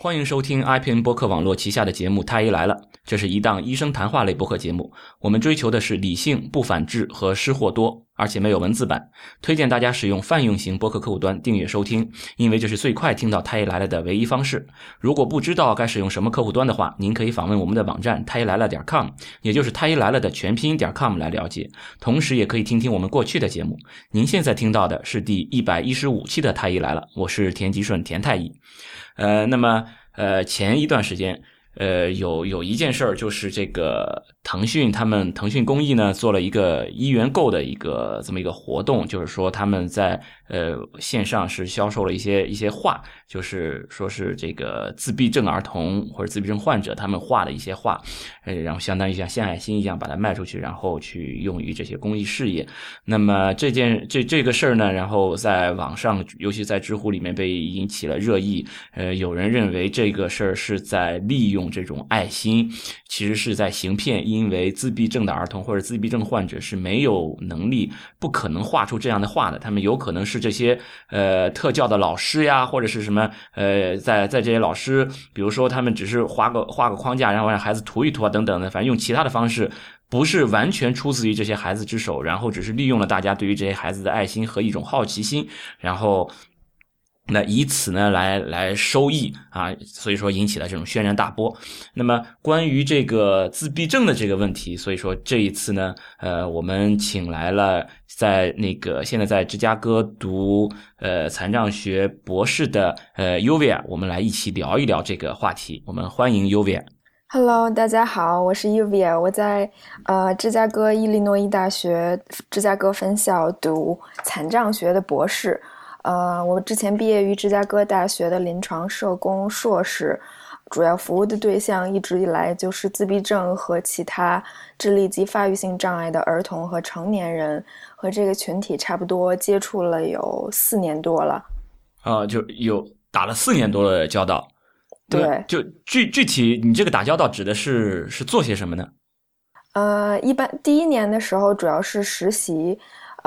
欢迎收听 iPn 播客网络旗下的节目《太医来了》，这是一档医生谈话类播客节目。我们追求的是理性、不反制和失货多，而且没有文字版。推荐大家使用泛用型播客客户端订阅收听，因为这是最快听到《太医来了》的唯一方式。如果不知道该使用什么客户端的话，您可以访问我们的网站太医来了点 com，也就是太医来了的全拼点 com 来了解。同时，也可以听听我们过去的节目。您现在听到的是第一百一十五期的《太医来了》，我是田吉顺，田太医。呃，那么呃，前一段时间，呃，有有一件事儿，就是这个腾讯他们腾讯公益呢做了一个一元购的一个这么一个活动，就是说他们在呃线上是销售了一些一些画，就是说是这个自闭症儿童或者自闭症患者他们画的一些画，呃，然后相当于像献爱心一样把它卖出去，然后去用于这些公益事业。那么这件这这个事儿呢，然后在网上，尤其在知乎里面被引起了热议。呃，有人认为这个事儿是在利用这种爱心，其实是在行骗，因因为自闭症的儿童或者自闭症患者是没有能力，不可能画出这样的画的。他们有可能是这些呃特教的老师呀，或者是什么呃，在在这些老师，比如说他们只是画个画个框架，然后让孩子涂一涂啊等等的，反正用其他的方式。不是完全出自于这些孩子之手，然后只是利用了大家对于这些孩子的爱心和一种好奇心，然后那以此呢来来收益啊，所以说引起了这种轩然大波。那么关于这个自闭症的这个问题，所以说这一次呢，呃，我们请来了在那个现在在芝加哥读呃残障学博士的呃 Uvia，我们来一起聊一聊这个话题。我们欢迎 Uvia。Hello，大家好，我是 Uvia，我在呃芝加哥伊利诺伊大学芝加哥分校读残障学的博士。呃，我之前毕业于芝加哥大学的临床社工硕士，主要服务的对象一直以来就是自闭症和其他智力及发育性障碍的儿童和成年人，和这个群体差不多接触了有四年多了。啊，就有打了四年多的交道。对，就具具体你这个打交道指的是是做些什么呢？呃，一般第一年的时候主要是实习，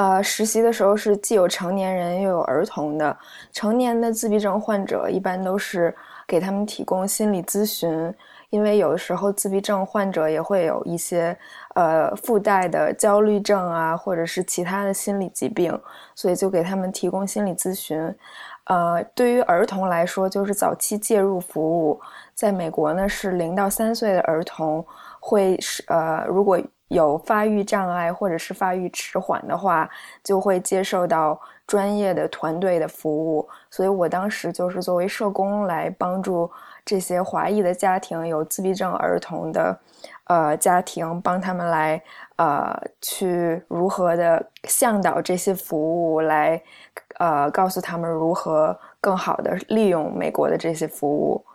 呃，实习的时候是既有成年人又有儿童的。成年的自闭症患者一般都是给他们提供心理咨询，因为有的时候自闭症患者也会有一些呃附带的焦虑症啊，或者是其他的心理疾病，所以就给他们提供心理咨询。呃，对于儿童来说，就是早期介入服务，在美国呢是零到三岁的儿童会是呃，如果有发育障碍或者是发育迟缓的话，就会接受到专业的团队的服务。所以我当时就是作为社工来帮助这些华裔的家庭有自闭症儿童的呃家庭，帮他们来呃去如何的向导这些服务来。呃，告诉他们如何更好的利用美国的这些服务。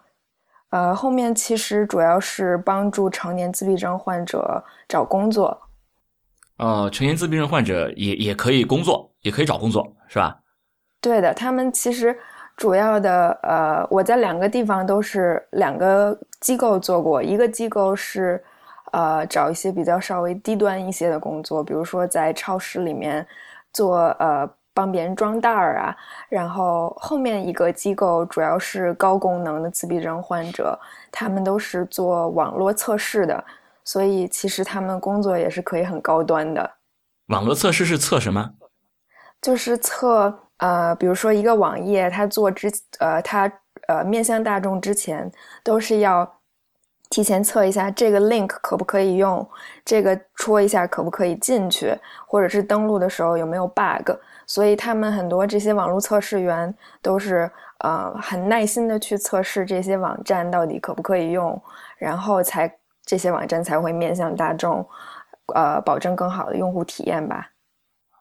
呃，后面其实主要是帮助成年自闭症患者找工作。呃，成年自闭症患者也也可以工作，也可以找工作，是吧？对的，他们其实主要的呃，我在两个地方都是两个机构做过，一个机构是呃找一些比较稍微低端一些的工作，比如说在超市里面做呃。帮别人装袋儿啊，然后后面一个机构主要是高功能的自闭症患者，他们都是做网络测试的，所以其实他们工作也是可以很高端的。网络测试是测什么？就是测呃，比如说一个网页，它做之呃，它呃面向大众之前，都是要提前测一下这个 link 可不可以用，这个戳一下可不可以进去，或者是登录的时候有没有 bug。所以他们很多这些网络测试员都是呃很耐心的去测试这些网站到底可不可以用，然后才这些网站才会面向大众，呃，保证更好的用户体验吧。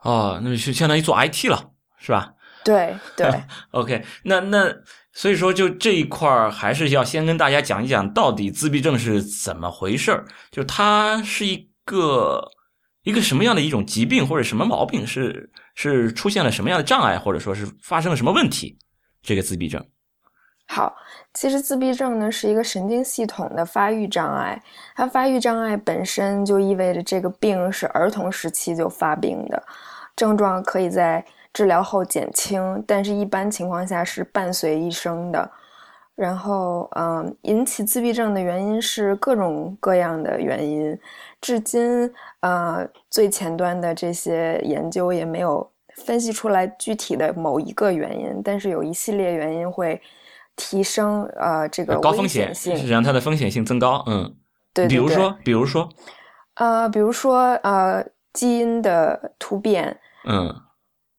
哦，那就相当于做 IT 了，是吧？对 对。OK，那那所以说就这一块儿还是要先跟大家讲一讲到底自闭症是怎么回事儿，就它是一个一个什么样的一种疾病或者什么毛病是。是是出现了什么样的障碍，或者说是发生了什么问题？这个自闭症。好，其实自闭症呢是一个神经系统的发育障碍，它发育障碍本身就意味着这个病是儿童时期就发病的，症状可以在治疗后减轻，但是一般情况下是伴随一生的。然后，嗯，引起自闭症的原因是各种各样的原因，至今，呃，最前端的这些研究也没有分析出来具体的某一个原因，但是有一系列原因会提升，呃，这个高风险性，让它的风险性增高。嗯，对，比如说，比如说，呃，比如说，呃，基因的突变，嗯。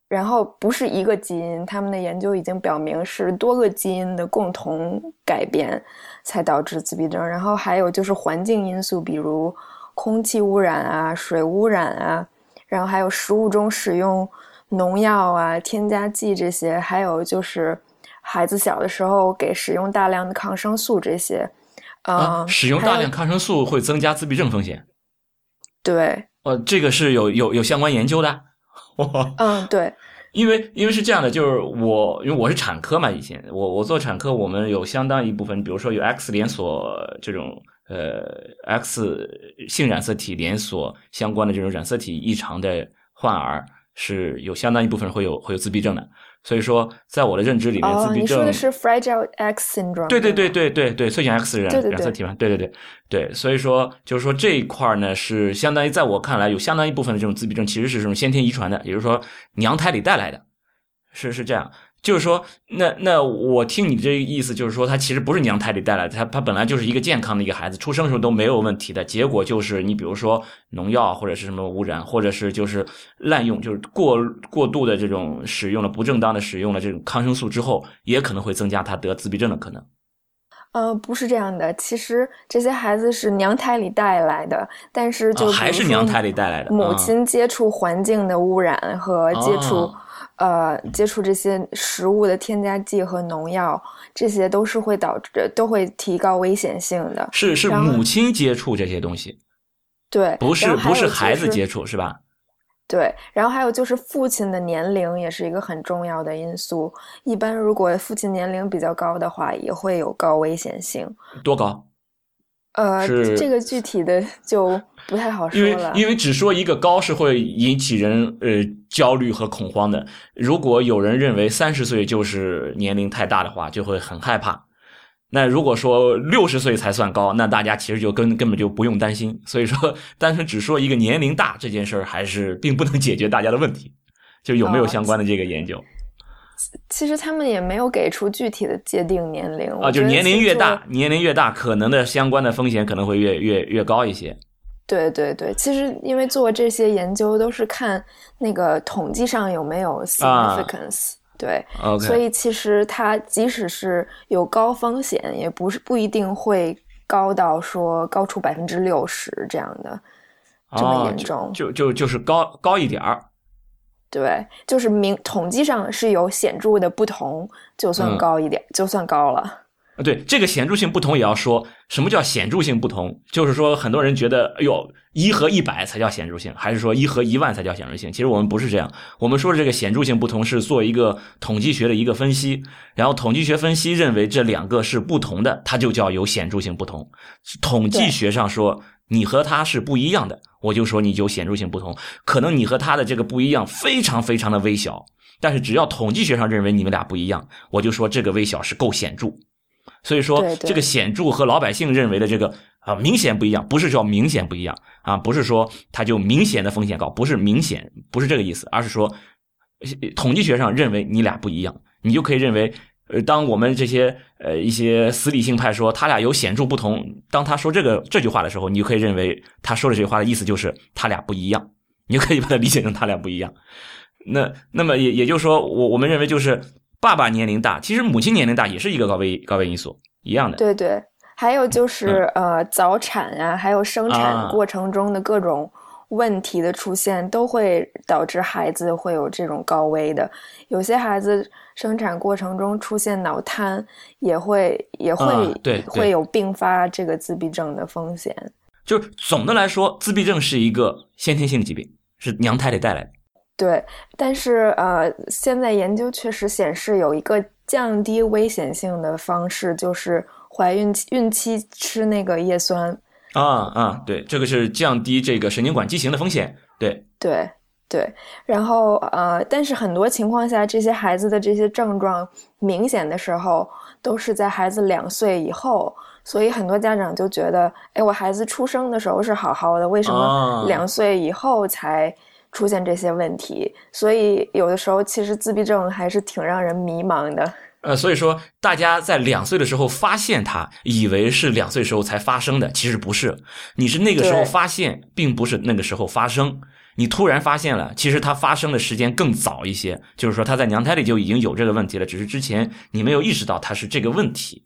然后不是一个基因，他们的研究已经表明是多个基因的共同改变才导致自闭症。然后还有就是环境因素，比如空气污染啊、水污染啊，然后还有食物中使用农药啊、添加剂这些，还有就是孩子小的时候给使用大量的抗生素这些。啊，使用大量抗生素会增加自闭症风险？对，呃，这个是有有有相关研究的。嗯，对，因为因为是这样的，就是我因为我是产科嘛，以前我我做产科，我们有相当一部分，比如说有 X 连锁这种呃 X 性染色体连锁相关的这种染色体异常的患儿，是有相当一部分会有会有自闭症的。所以说，在我的认知里面，自闭症。你说的是 Fragile X syndrome。对对对对对对，脆性 X 染染色体嘛，对对对对。所以说，就是说这一块呢，是相当于在我看来，有相当一部分的这种自闭症，其实是这种先天遗传的，也就是说娘胎里带来的，是是这样。就是说，那那我听你这个意思，就是说他其实不是娘胎里带来的，他他本来就是一个健康的一个孩子，出生的时候都没有问题的。结果就是你比如说农药或者是什么污染，或者是就是滥用，就是过过度的这种使用了不正当的使用了这种抗生素之后，也可能会增加他得自闭症的可能。呃，不是这样的，其实这些孩子是娘胎里带来的，但是就还是娘胎里带来的，母亲接触环境的污染和接触。呃，接触这些食物的添加剂和农药，这些都是会导致，都会提高危险性的。是是，母亲接触这些东西，对，不是不是孩子接触是吧？对，然后还有就是父亲的年龄也是一个很重要的因素。一般如果父亲年龄比较高的话，也会有高危险性。多高？呃，这个具体的就不太好说了。因为因为只说一个高是会引起人呃焦虑和恐慌的。如果有人认为三十岁就是年龄太大的话，就会很害怕。那如果说六十岁才算高，那大家其实就根根本就不用担心。所以说，单纯只说一个年龄大这件事儿，还是并不能解决大家的问题。就有没有相关的这个研究？其实他们也没有给出具体的界定年龄啊，就是年龄越大，年龄越大，可能的相关的风险可能会越越越高一些。对对对，其实因为做这些研究都是看那个统计上有没有 significance，对，所以其实它即使是有高风险，也不是不一定会高到说高出百分之六十这样的这么严重，就就就是高高一点儿。对，就是明统计上是有显著的不同，就算高一点，就算高了。啊，对，这个显著性不同也要说，什么叫显著性不同？就是说，很多人觉得，哎呦，一和一百才叫显著性，还是说一和一万才叫显著性？其实我们不是这样，我们说的这个显著性不同是做一个统计学的一个分析，然后统计学分析认为这两个是不同的，它就叫有显著性不同。统计学上说。你和他是不一样的，我就说你就显著性不同。可能你和他的这个不一样非常非常的微小，但是只要统计学上认为你们俩不一样，我就说这个微小是够显著。所以说这个显著和老百姓认为的这个啊明显不一样，不是叫明显不一样啊，不是说它就明显的风险高，不是明显，不是这个意思，而是说统计学上认为你俩不一样，你就可以认为。呃，当我们这些呃一些死理性派说他俩有显著不同，当他说这个这句话的时候，你就可以认为他说的这句话的意思就是他俩不一样，你就可以把它理解成他俩不一样。那那么也也就是说，我我们认为就是爸爸年龄大，其实母亲年龄大也是一个高危高危因素，一样的。对对，还有就是呃早产啊，还有生产过程中的各种。问题的出现都会导致孩子会有这种高危的，有些孩子生产过程中出现脑瘫，也会也会对会有并发这个自闭症的风险。就是总的来说，自闭症是一个先天性疾病，是娘胎里带来的。对，但是呃，现在研究确实显示有一个降低危险性的方式，就是怀孕孕期吃那个叶酸。啊啊，对，这个是降低这个神经管畸形的风险，对对对。然后呃，但是很多情况下，这些孩子的这些症状明显的时候，都是在孩子两岁以后，所以很多家长就觉得，哎，我孩子出生的时候是好好的，为什么两岁以后才出现这些问题？所以有的时候，其实自闭症还是挺让人迷茫的。呃，所以说大家在两岁的时候发现它，以为是两岁时候才发生的，其实不是，你是那个时候发现，并不是那个时候发生。你突然发现了，其实它发生的时间更早一些，就是说它在娘胎里就已经有这个问题了，只是之前你没有意识到它是这个问题。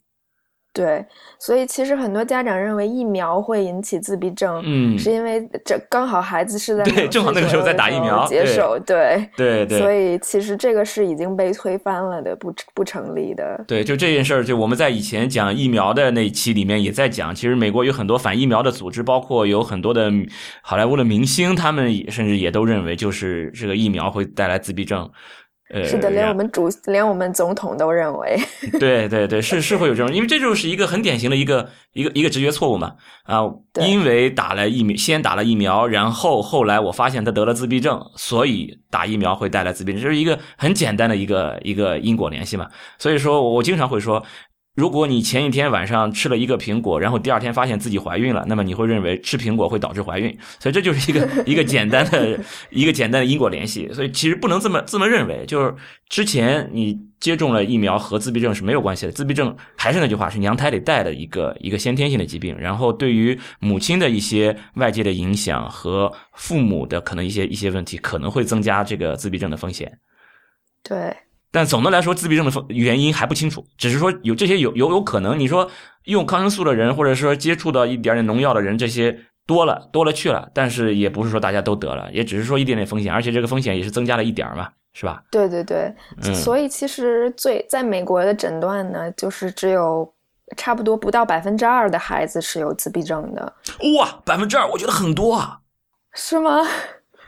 对，所以其实很多家长认为疫苗会引起自闭症，嗯，是因为这刚好孩子是在对，正好那个时候在打疫苗接受，对对对，所以其实这个是已经被推翻了的，不不成立的。对，就这件事儿，就我们在以前讲疫苗的那一期里面也在讲，其实美国有很多反疫苗的组织，包括有很多的好莱坞的明星，他们甚至也都认为，就是这个疫苗会带来自闭症。是的，连我们主，连我们总统都认为。对对对，是是会有这种，因为这就是一个很典型的一个一个一个直觉错误嘛啊，因为打了疫苗，先打了疫苗，然后后来我发现他得了自闭症，所以打疫苗会带来自闭症，这是一个很简单的一个一个因果联系嘛。所以说我经常会说。如果你前一天晚上吃了一个苹果，然后第二天发现自己怀孕了，那么你会认为吃苹果会导致怀孕，所以这就是一个 一个简单的一个简单的因果联系。所以其实不能这么这么认为，就是之前你接种了疫苗和自闭症是没有关系的。自闭症还是那句话，是娘胎里带的一个一个先天性的疾病，然后对于母亲的一些外界的影响和父母的可能一些一些问题，可能会增加这个自闭症的风险。对。但总的来说，自闭症的原因还不清楚，只是说有这些有有有可能。你说用抗生素的人，或者说接触到一点点农药的人，这些多了多了去了，但是也不是说大家都得了，也只是说一点点风险，而且这个风险也是增加了一点嘛，是吧？对对对，所以其实最在美国的诊断呢，就是只有差不多不到百分之二的孩子是有自闭症的。哇，百分之二，我觉得很多啊。是吗？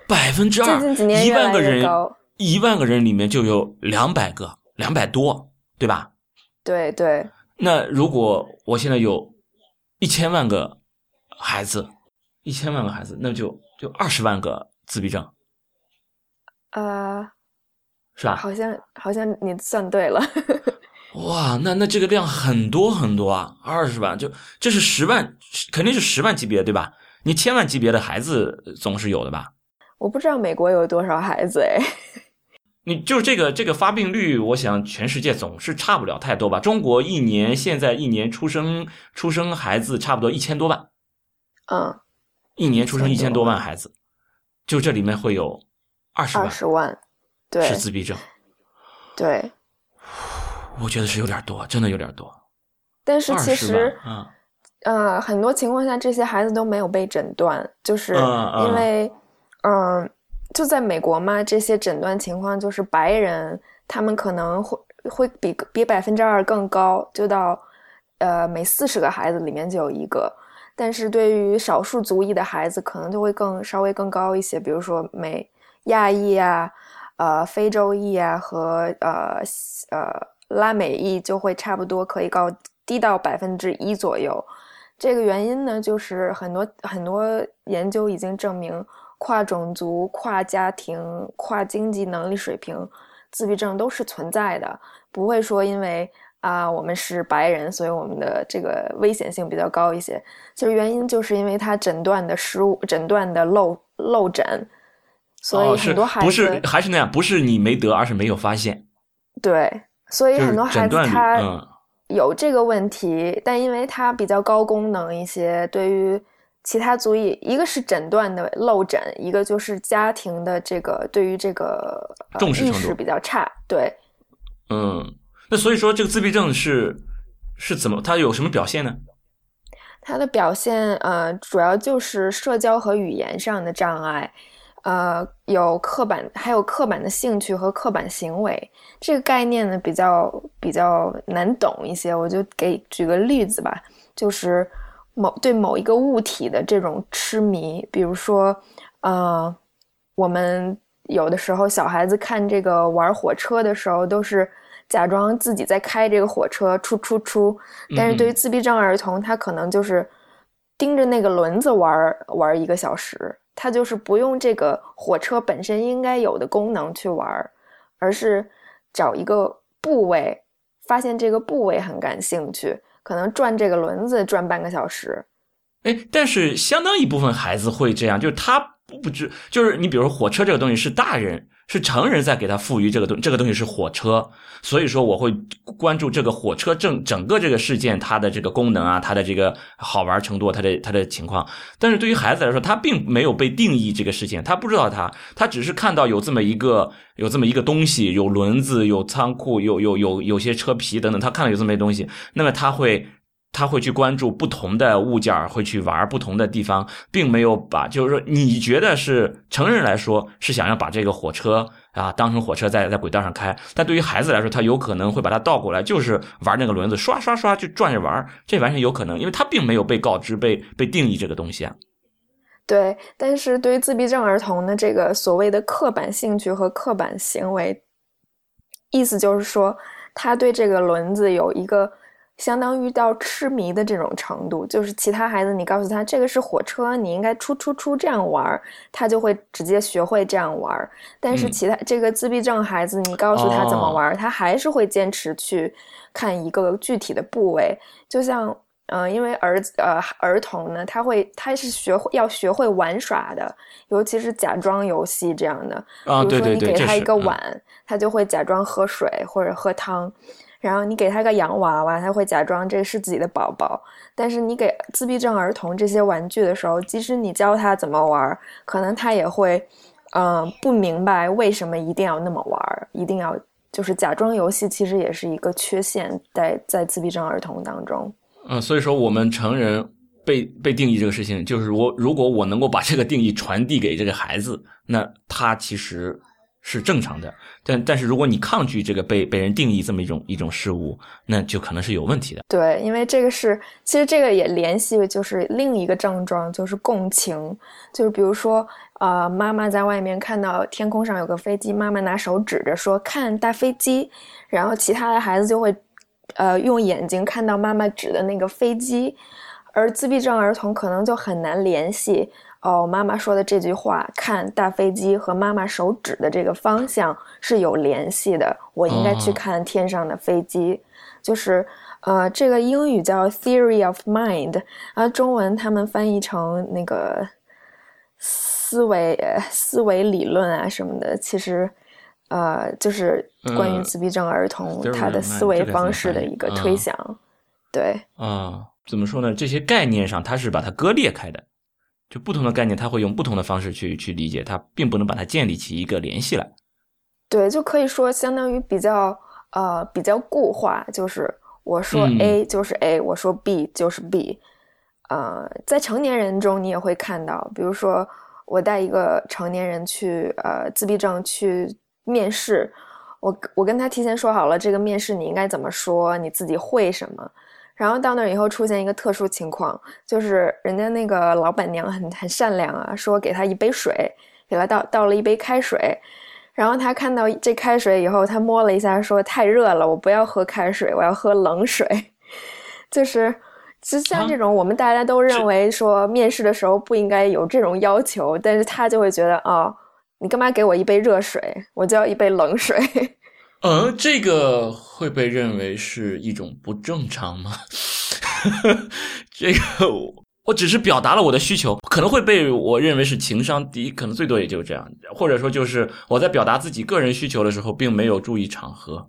百分之二，最近几年一万个人。高。一万个人里面就有两百个，两百多，对吧？对对。那如果我现在有一千万个孩子，一千万个孩子，那就就二十万个自闭症，呃，是吧？好像好像你算对了。哇，那那这个量很多很多啊，二十万就这是十万，肯定是十万级别，对吧？你千万级别的孩子总是有的吧？我不知道美国有多少孩子哎。你就是这个这个发病率，我想全世界总是差不了太多吧。中国一年现在一年出生出生孩子差不多一千多万，嗯，一年出生一千多万孩子，就这里面会有二十万，二十万，对，是自闭症，对，我觉得是有点多，真的有点多。但是其实，嗯，呃，很多情况下这些孩子都没有被诊断，就是因为，嗯。就在美国嘛，这些诊断情况就是白人，他们可能会会比比百分之二更高，就到呃每四十个孩子里面就有一个。但是对于少数族裔的孩子，可能就会更稍微更高一些，比如说美亚裔啊、呃非洲裔啊和呃呃拉美裔就会差不多可以高低到百分之一左右。这个原因呢，就是很多很多研究已经证明。跨种族、跨家庭、跨经济能力水平，自闭症都是存在的，不会说因为啊我们是白人，所以我们的这个危险性比较高一些。其实原因就是因为他诊断的失误、诊断的漏漏诊，所以很多孩子不是还是那样，不是你没得，而是没有发现。对，所以很多孩子他有这个问题，但因为他比较高功能一些，对于。其他族裔，一个是诊断的漏诊，一个就是家庭的这个对于这个重视程度比较差。对，嗯，那所以说这个自闭症是是怎么？它有什么表现呢？它的表现呃，主要就是社交和语言上的障碍，呃，有刻板，还有刻板的兴趣和刻板行为。这个概念呢比较比较难懂一些，我就给举个例子吧，就是。某对某一个物体的这种痴迷，比如说，呃，我们有的时候小孩子看这个玩火车的时候，都是假装自己在开这个火车，出出出。但是对于自闭症儿童，他可能就是盯着那个轮子玩玩一个小时，他就是不用这个火车本身应该有的功能去玩，而是找一个部位，发现这个部位很感兴趣，可能转这个轮子转半个小时。哎，但是相当一部分孩子会这样，就是他不知，就是你比如说火车这个东西是大人。是成人在给他赋予这个东，这个东西是火车，所以说我会关注这个火车整整个这个事件它的这个功能啊，它的这个好玩程度，它的它的情况。但是对于孩子来说，他并没有被定义这个事情，他不知道他，他只是看到有这么一个有这么一个东西，有轮子，有仓库，有有有有些车皮等等，他看到有这么一东西，那么他会。他会去关注不同的物件会去玩不同的地方，并没有把，就是说，你觉得是成人来说是想要把这个火车啊当成火车在在轨道上开，但对于孩子来说，他有可能会把它倒过来，就是玩那个轮子，刷刷刷就转着玩，这完全有可能，因为他并没有被告知、被被定义这个东西啊。对，但是对于自闭症儿童的这个所谓的刻板兴趣和刻板行为，意思就是说，他对这个轮子有一个。相当于到痴迷的这种程度，就是其他孩子，你告诉他这个是火车，你应该出出出这样玩儿，他就会直接学会这样玩儿。但是其他这个自闭症孩子，你告诉他怎么玩儿，他还是会坚持去看一个具体的部位。就像，嗯，因为儿子呃儿童呢，他会他是学会要学会玩耍的，尤其是假装游戏这样的。啊，对对对，比如说你给他一个碗，他就会假装喝水或者喝汤。然后你给他个洋娃娃，他会假装这是自己的宝宝。但是你给自闭症儿童这些玩具的时候，即使你教他怎么玩，可能他也会，嗯，不明白为什么一定要那么玩，一定要就是假装游戏，其实也是一个缺陷，在在自闭症儿童当中。嗯，所以说我们成人被被定义这个事情，就是我如果我能够把这个定义传递给这个孩子，那他其实。是正常的，但但是如果你抗拒这个被被人定义这么一种一种事物，那就可能是有问题的。对，因为这个是，其实这个也联系就是另一个症状，就是共情，就是比如说，呃，妈妈在外面看到天空上有个飞机，妈妈拿手指着说看大飞机，然后其他的孩子就会，呃，用眼睛看到妈妈指的那个飞机，而自闭症儿童可能就很难联系。哦，妈妈说的这句话，看大飞机和妈妈手指的这个方向是有联系的。我应该去看天上的飞机，就是呃，这个英语叫 theory of mind，啊，中文他们翻译成那个思维思维理论啊什么的。其实，呃，就是关于自闭症儿童他的思维方式的一个推想。对啊，怎么说呢？这些概念上，它是把它割裂开的。就不同的概念，他会用不同的方式去去理解，他并不能把它建立起一个联系来。对，就可以说相当于比较呃比较固化，就是我说 A 就是 A，我说 B 就是 B。呃，在成年人中，你也会看到，比如说我带一个成年人去呃自闭症去面试，我我跟他提前说好了，这个面试你应该怎么说，你自己会什么。然后到那儿以后，出现一个特殊情况，就是人家那个老板娘很很善良啊，说给他一杯水，给他倒倒了一杯开水。然后他看到这开水以后，他摸了一下，说太热了，我不要喝开水，我要喝冷水。就是，就像这种，我们大家都认为说面试的时候不应该有这种要求，但是他就会觉得啊，你干嘛给我一杯热水，我就要一杯冷水。嗯，这个会被认为是一种不正常吗？这个我只是表达了我的需求，可能会被我认为是情商低，可能最多也就这样，或者说就是我在表达自己个人需求的时候，并没有注意场合。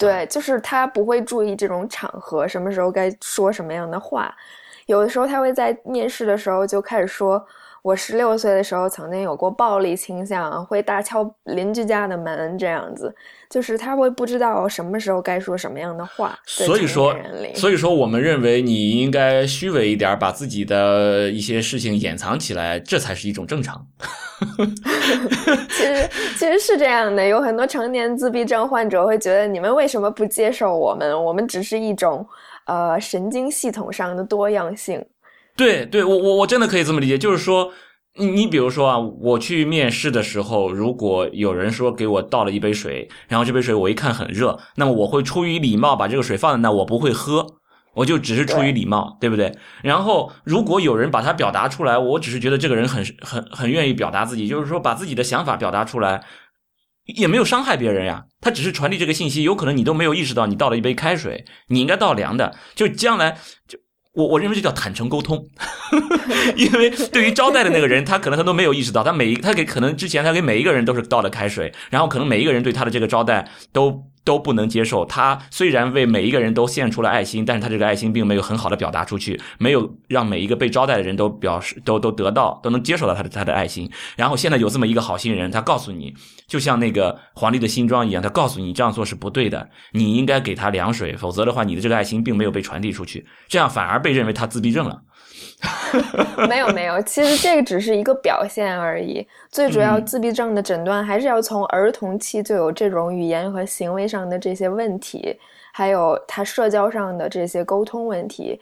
对，就是他不会注意这种场合，什么时候该说什么样的话，有的时候他会在面试的时候就开始说。我十六岁的时候曾经有过暴力倾向，会大敲邻居家的门，这样子，就是他会不知道什么时候该说什么样的话。所以说，所以说，我们认为你应该虚伪一点，把自己的一些事情掩藏起来，这才是一种正常。其实 其实是这样的，有很多成年自闭症患者会觉得，你们为什么不接受我们？我们只是一种呃神经系统上的多样性。对对，我我我真的可以这么理解，就是说，你比如说啊，我去面试的时候，如果有人说给我倒了一杯水，然后这杯水我一看很热，那么我会出于礼貌把这个水放在 那，我不会喝，我就只是出于礼貌，对不对？然后如果有人把它表达出来，我只是觉得这个人很很很愿意表达自己，就是说把自己的想法表达出来，也没有伤害别人呀。他只是传递这个信息，有可能你都没有意识到，你倒了一杯开水，你应该倒凉的，就将来就。我我认为这叫坦诚沟通，因为对于招待的那个人，他可能他都没有意识到，他每一他给可能之前他给每一个人都是倒的开水，然后可能每一个人对他的这个招待都都不能接受。他虽然为每一个人都献出了爱心，但是他这个爱心并没有很好的表达出去，没有让每一个被招待的人都表示都都得到都能接受到他的他的爱心。然后现在有这么一个好心人，他告诉你，就像那个皇帝的新装一样，他告诉你这样做是不对的，你应该给他凉水，否则的话你的这个爱心并没有被传递出去，这样反而被。认为他自闭症了，没有没有，其实这个只是一个表现而已。最主要自闭症的诊断还是要从儿童期就有这种语言和行为上的这些问题，还有他社交上的这些沟通问题，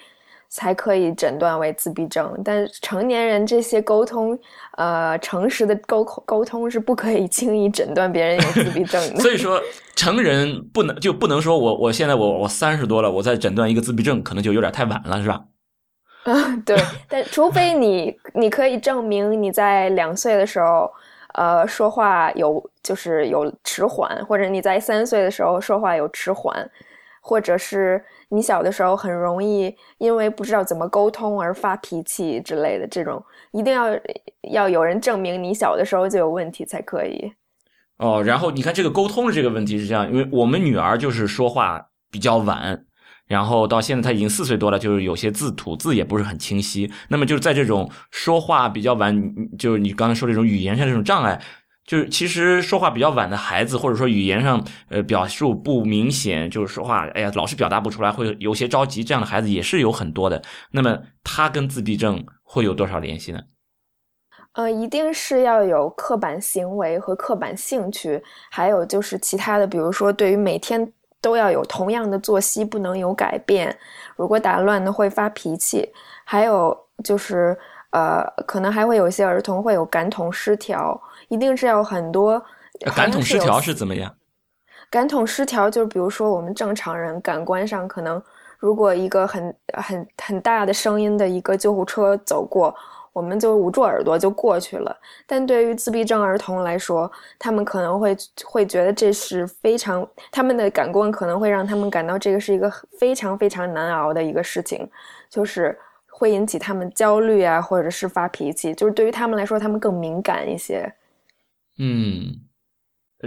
才可以诊断为自闭症。但成年人这些沟通，呃，诚实的沟沟通是不可以轻易诊断别人有自闭症的。所以说，成人不能就不能说我我现在我我三十多了，我再诊断一个自闭症，可能就有点太晚了，是吧？啊，对，但除非你，你可以证明你在两岁的时候，呃，说话有就是有迟缓，或者你在三岁的时候说话有迟缓，或者是你小的时候很容易因为不知道怎么沟通而发脾气之类的，这种一定要要有人证明你小的时候就有问题才可以。哦，然后你看这个沟通的这个问题是这样，因为我们女儿就是说话比较晚。然后到现在他已经四岁多了，就是有些字吐字也不是很清晰。那么就是在这种说话比较晚，就是你刚才说这种语言上这种障碍，就是其实说话比较晚的孩子，或者说语言上呃表述不明显，就是说话哎呀老是表达不出来，会有些着急，这样的孩子也是有很多的。那么他跟自闭症会有多少联系呢？呃，一定是要有刻板行为和刻板兴趣，还有就是其他的，比如说对于每天。都要有同样的作息，不能有改变。如果打乱呢，会发脾气。还有就是，呃，可能还会有些儿童会有感统失调，一定是要很多。感统失调是怎么样？感统失调就是，比如说我们正常人感官上可能，如果一个很很很大的声音的一个救护车走过。我们就捂住耳朵就过去了，但对于自闭症儿童来说，他们可能会会觉得这是非常，他们的感官可能会让他们感到这个是一个非常非常难熬的一个事情，就是会引起他们焦虑啊，或者是发脾气，就是对于他们来说，他们更敏感一些。嗯，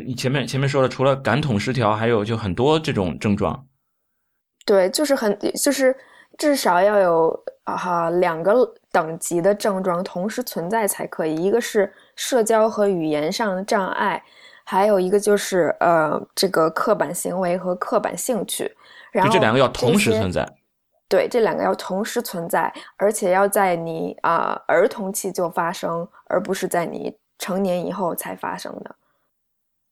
你前面前面说了，除了感统失调，还有就很多这种症状。对，就是很就是至少要有啊哈两个。等级的症状同时存在才可以，一个是社交和语言上的障碍，还有一个就是呃这个刻板行为和刻板兴趣。然后这两个要同时存在。对，这两个要同时存在，而且要在你啊儿童期就发生，而不是在你成年以后才发生的。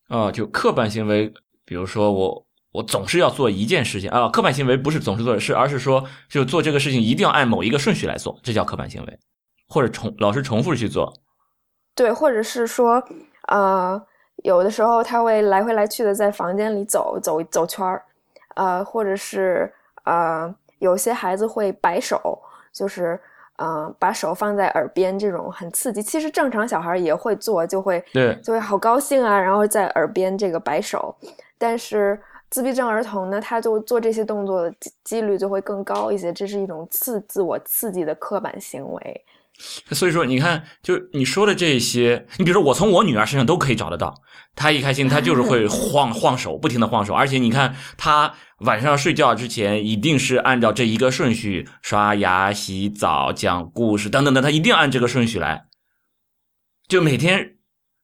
啊，就刻板行为，比如说我。我总是要做一件事情啊，刻板行为不是总是做的事，而是说就做这个事情一定要按某一个顺序来做，这叫刻板行为，或者重老是重复去做。对，或者是说，呃，有的时候他会来回来去的在房间里走走走圈儿，呃，或者是呃，有些孩子会摆手，就是嗯，把手放在耳边，这种很刺激。其实正常小孩也会做，就会对，就会好高兴啊，然后在耳边这个摆手，但是。自闭症儿童呢，他就做这些动作的几率就会更高一些，这是一种刺自我刺激的刻板行为。所以说，你看，就你说的这些，你比如说，我从我女儿身上都可以找得到。她一开心，她就是会 晃晃手，不停的晃手。而且你看，她晚上睡觉之前一定是按照这一个顺序刷牙、洗澡、讲故事等等的，她一定按这个顺序来。就每天。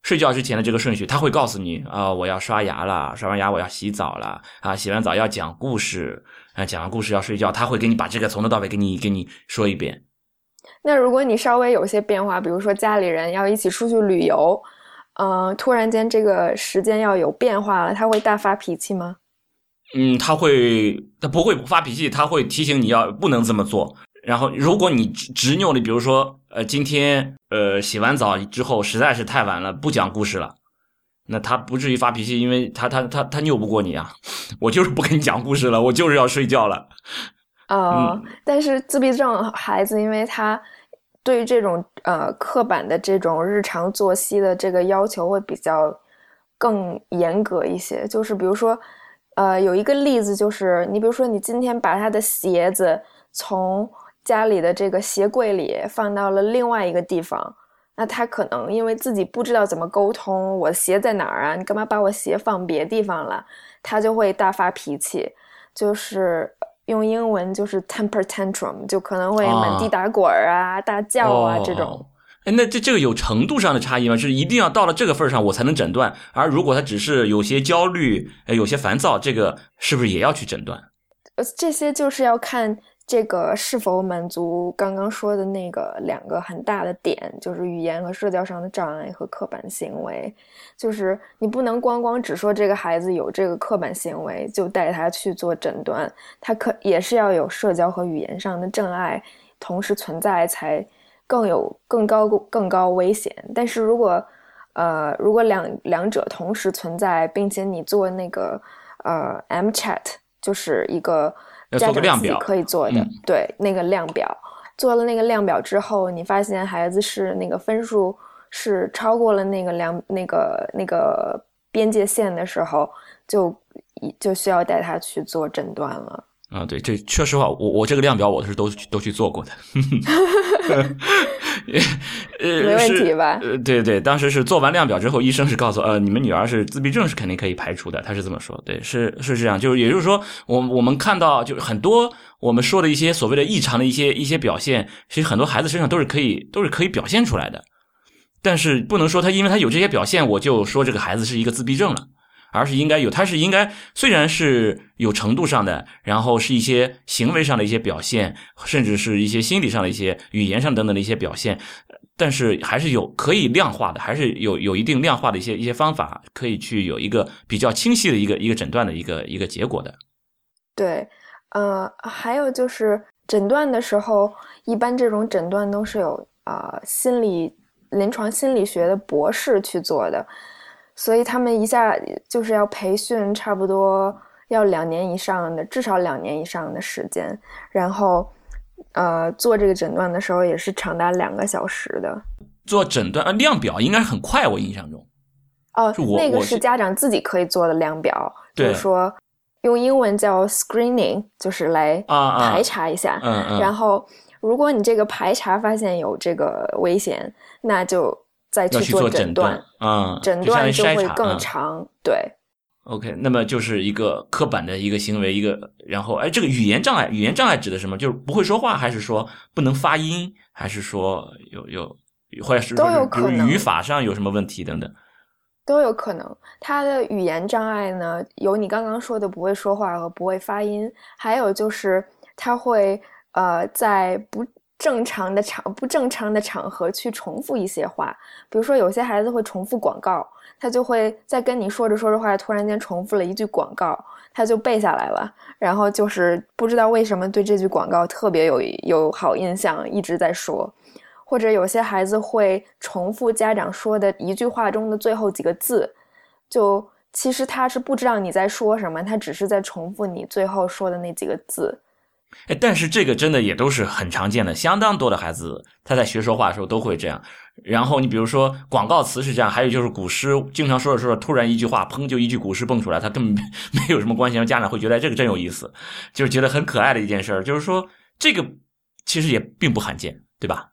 睡觉之前的这个顺序，他会告诉你啊，我要刷牙了，刷完牙我要洗澡了，啊，洗完澡要讲故事，啊，讲完故事要睡觉，他会给你把这个从头到尾给你给你说一遍。那如果你稍微有些变化，比如说家里人要一起出去旅游，嗯，突然间这个时间要有变化了，他会大发脾气吗？嗯，他会，他不会不发脾气，他会提醒你要不能这么做。然后，如果你执执拗的，比如说，呃，今天呃洗完澡之后实在是太晚了，不讲故事了，那他不至于发脾气，因为他他他他拗不过你啊。我就是不跟你讲故事了，我就是要睡觉了。呃，但是自闭症孩子，因为他对于这种呃刻板的这种日常作息的这个要求会比较更严格一些。就是比如说，呃，有一个例子就是，你比如说你今天把他的鞋子从家里的这个鞋柜里放到了另外一个地方，那他可能因为自己不知道怎么沟通，我的鞋在哪儿啊？你干嘛把我鞋放别地方了？他就会大发脾气，就是。用英文就是 temper tantrum，就可能会满地打滚儿啊、大叫啊这种。哎，那这这个有程度上的差异吗？就是一定要到了这个份儿上我才能诊断？而如果他只是有些焦虑、有些烦躁，这个是不是也要去诊断？呃，这些就是要看。这个是否满足刚刚说的那个两个很大的点，就是语言和社交上的障碍和刻板行为。就是你不能光光只说这个孩子有这个刻板行为就带他去做诊断，他可也是要有社交和语言上的障碍同时存在才更有更高更高危险。但是如果呃如果两两者同时存在，并且你做那个呃 M Chat 就是一个。家长自己可以做的，对那个量表，做了那个量表之后，你发现孩子是那个分数是超过了那个量那个那个边界线的时候，就就需要带他去做诊断了。啊，对，这确实话，我我这个量表我是都都去做过的。呃，没问题吧？呃，对对，当时是做完量表之后，医生是告诉呃，你们女儿是自闭症，是肯定可以排除的。他是这么说，对，是是这样，就是也就是说，我我们看到就是很多我们说的一些所谓的异常的一些一些表现，其实很多孩子身上都是可以都是可以表现出来的，但是不能说他因为他有这些表现，我就说这个孩子是一个自闭症了。而是应该有，他是应该虽然是有程度上的，然后是一些行为上的一些表现，甚至是一些心理上的一些语言上等等的一些表现，但是还是有可以量化的，还是有有一定量化的一些一些方法，可以去有一个比较清晰的一个一个诊断的一个一个结果的。对，呃，还有就是诊断的时候，一般这种诊断都是有啊心理临床心理学的博士去做的。所以他们一下就是要培训，差不多要两年以上的，至少两年以上的时间。然后，呃，做这个诊断的时候也是长达两个小时的。做诊断啊，量表应该很快，我印象中。哦，那个是家长自己可以做的量表，就是说用英文叫 screening，就是来排查一下。嗯嗯。然后，如果你这个排查发现有这个危险，那就。再去做诊断啊，诊断就会更长。对，OK，那么就是一个刻板的一个行为，一个然后哎，这个语言障碍，语言障碍指的什么？就是不会说话，还是说不能发音，还是说有有或者是都有可能语法上有什么问题等等，都有可能。他的语言障碍呢，有你刚刚说的不会说话和不会发音，还有就是他会呃在不。正常的场不正常的场合去重复一些话，比如说有些孩子会重复广告，他就会在跟你说着说着话，突然间重复了一句广告，他就背下来了，然后就是不知道为什么对这句广告特别有有好印象，一直在说。或者有些孩子会重复家长说的一句话中的最后几个字，就其实他是不知道你在说什么，他只是在重复你最后说的那几个字。哎，但是这个真的也都是很常见的，相当多的孩子他在学说话的时候都会这样。然后你比如说广告词是这样，还有就是古诗，经常说着说着，突然一句话，砰就一句古诗蹦出来，他根本 没有什么关系，家长会觉得这个真有意思，就是觉得很可爱的一件事儿。就是说这个其实也并不罕见，对吧？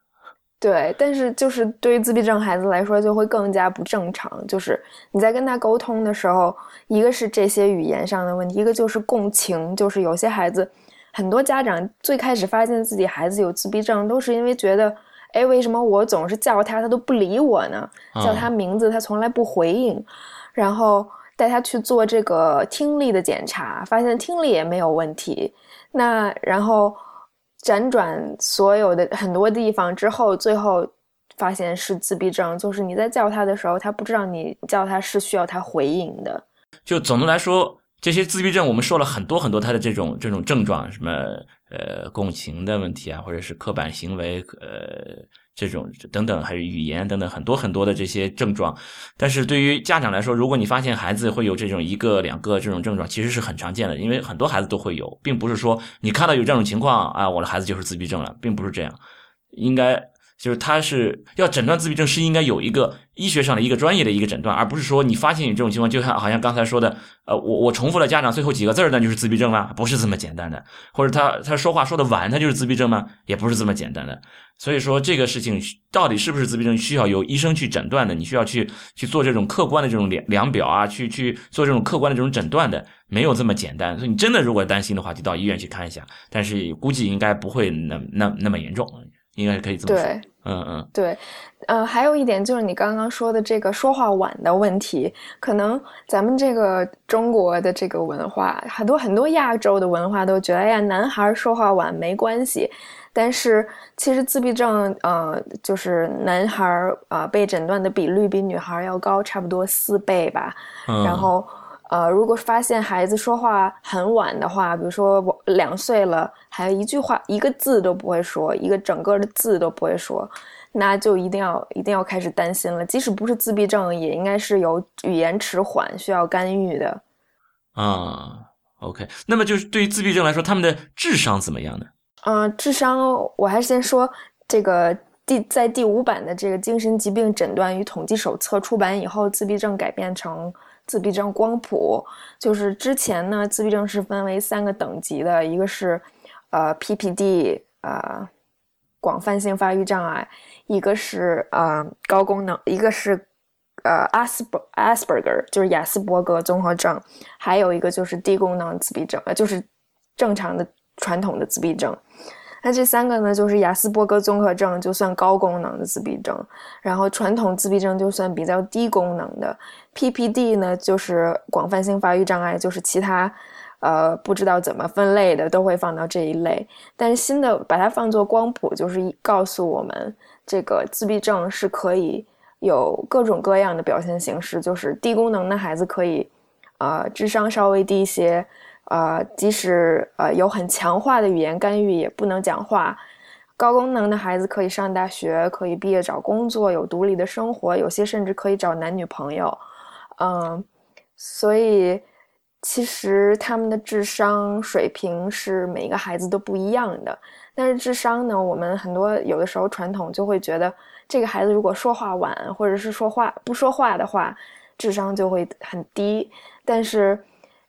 对，但是就是对于自闭症孩子来说，就会更加不正常。就是你在跟他沟通的时候，一个是这些语言上的问题，一个就是共情，就是有些孩子。很多家长最开始发现自己孩子有自闭症，都是因为觉得，哎，为什么我总是叫他，他都不理我呢？叫他名字，他从来不回应。然后带他去做这个听力的检查，发现听力也没有问题。那然后辗转所有的很多地方之后，最后发现是自闭症，就是你在叫他的时候，他不知道你叫他是需要他回应的。就总的来说。这些自闭症，我们说了很多很多他的这种这种症状，什么呃共情的问题啊，或者是刻板行为，呃这种等等，还有语言等等很多很多的这些症状。但是对于家长来说，如果你发现孩子会有这种一个两个这种症状，其实是很常见的，因为很多孩子都会有，并不是说你看到有这种情况啊，我的孩子就是自闭症了，并不是这样，应该。就是他是要诊断自闭症，是应该有一个医学上的一个专业的一个诊断，而不是说你发现你这种情况，就像好像刚才说的，呃，我我重复了家长最后几个字儿，那就是自闭症吗？不是这么简单的。或者他他说话说的晚，他就是自闭症吗？也不是这么简单的。所以说这个事情到底是不是自闭症，需要由医生去诊断的，你需要去去做这种客观的这种量量表啊，去去做这种客观的这种诊断的，没有这么简单。所以你真的如果担心的话，就到医院去看一下，但是估计应该不会那那那么严重。应该是可以这么说，对。嗯嗯，对，呃，还有一点就是你刚刚说的这个说话晚的问题，可能咱们这个中国的这个文化，很多很多亚洲的文化都觉得，哎呀，男孩说话晚没关系，但是其实自闭症，呃，就是男孩啊被诊断的比率比女孩要高，差不多四倍吧，然后。呃，如果发现孩子说话很晚的话，比如说我两岁了，还一句话一个字都不会说，一个整个的字都不会说，那就一定要一定要开始担心了。即使不是自闭症，也应该是有语言迟缓需要干预的。啊，OK，那么就是对于自闭症来说，他们的智商怎么样呢？嗯，智商我还是先说这个第在第五版的这个精神疾病诊断与统计手册出版以后，自闭症改变成。自闭症光谱就是之前呢，自闭症是分为三个等级的，一个是呃 PPD 呃广泛性发育障碍，一个是呃高功能，一个是呃 Asperger 就是雅斯伯格综合症，还有一个就是低功能自闭症，呃就是正常的传统的自闭症。那这三个呢，就是雅斯伯格综合症就算高功能的自闭症，然后传统自闭症就算比较低功能的，PPD 呢就是广泛性发育障碍，就是其他，呃不知道怎么分类的都会放到这一类。但是新的把它放作光谱，就是告诉我们这个自闭症是可以有各种各样的表现形式，就是低功能的孩子可以，呃智商稍微低一些。呃，即使呃有很强化的语言干预，也不能讲话。高功能的孩子可以上大学，可以毕业找工作，有独立的生活，有些甚至可以找男女朋友。嗯，所以其实他们的智商水平是每一个孩子都不一样的。但是智商呢，我们很多有的时候传统就会觉得，这个孩子如果说话晚，或者是说话不说话的话，智商就会很低。但是。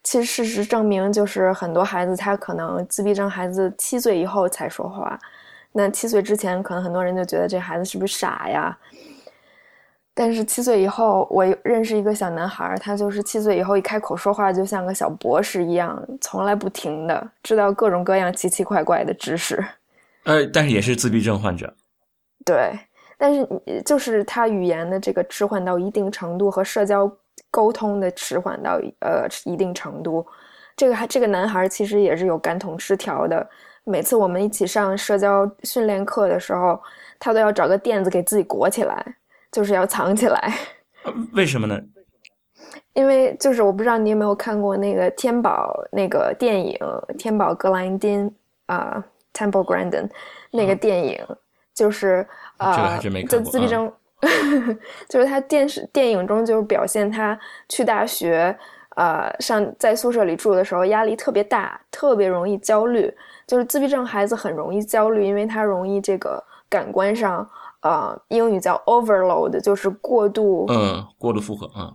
其实事实证明，就是很多孩子他可能自闭症孩子七岁以后才说话，那七岁之前可能很多人就觉得这孩子是不是傻呀？但是七岁以后，我认识一个小男孩，他就是七岁以后一开口说话就像个小博士一样，从来不停的知道各种各样奇奇怪怪的知识。呃，但是也是自闭症患者。对，但是就是他语言的这个迟缓到一定程度和社交。沟通的迟缓到呃一定程度，这个还这个男孩其实也是有感统失调的。每次我们一起上社交训练课的时候，他都要找个垫子给自己裹起来，就是要藏起来。为什么呢？因为就是我不知道你有没有看过那个天宝那个电影《天宝格兰丁》啊，《Temple Grandin》那个电影，就是啊，就自闭症。就是他电视电影中就是表现他去大学，呃，上在宿舍里住的时候压力特别大，特别容易焦虑。就是自闭症孩子很容易焦虑，因为他容易这个感官上，呃，英语叫 overload，就是过度，嗯，过度负荷，嗯，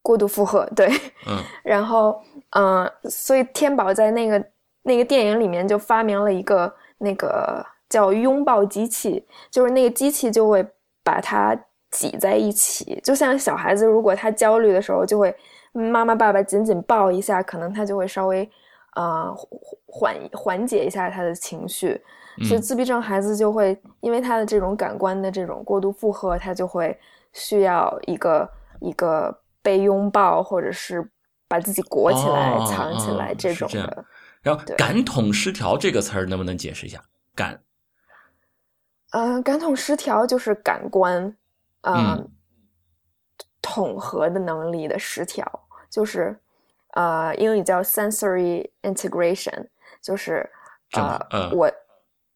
过度负荷，对，嗯，然后，嗯，所以天宝在那个那个电影里面就发明了一个那个叫拥抱机器，就是那个机器就会。把它挤在一起，就像小孩子，如果他焦虑的时候，就会妈妈爸爸紧紧抱一下，可能他就会稍微呃缓缓解一下他的情绪。所以自闭症孩子就会因为他的这种感官的这种过度负荷，他就会需要一个一个被拥抱，或者是把自己裹起来、藏起来这种的。然后感统失调这个词儿能不能解释一下？感。嗯，感统失调就是感官，嗯，统合的能力的失调，就是，呃，英语叫 sensory integration，就是呃，呃我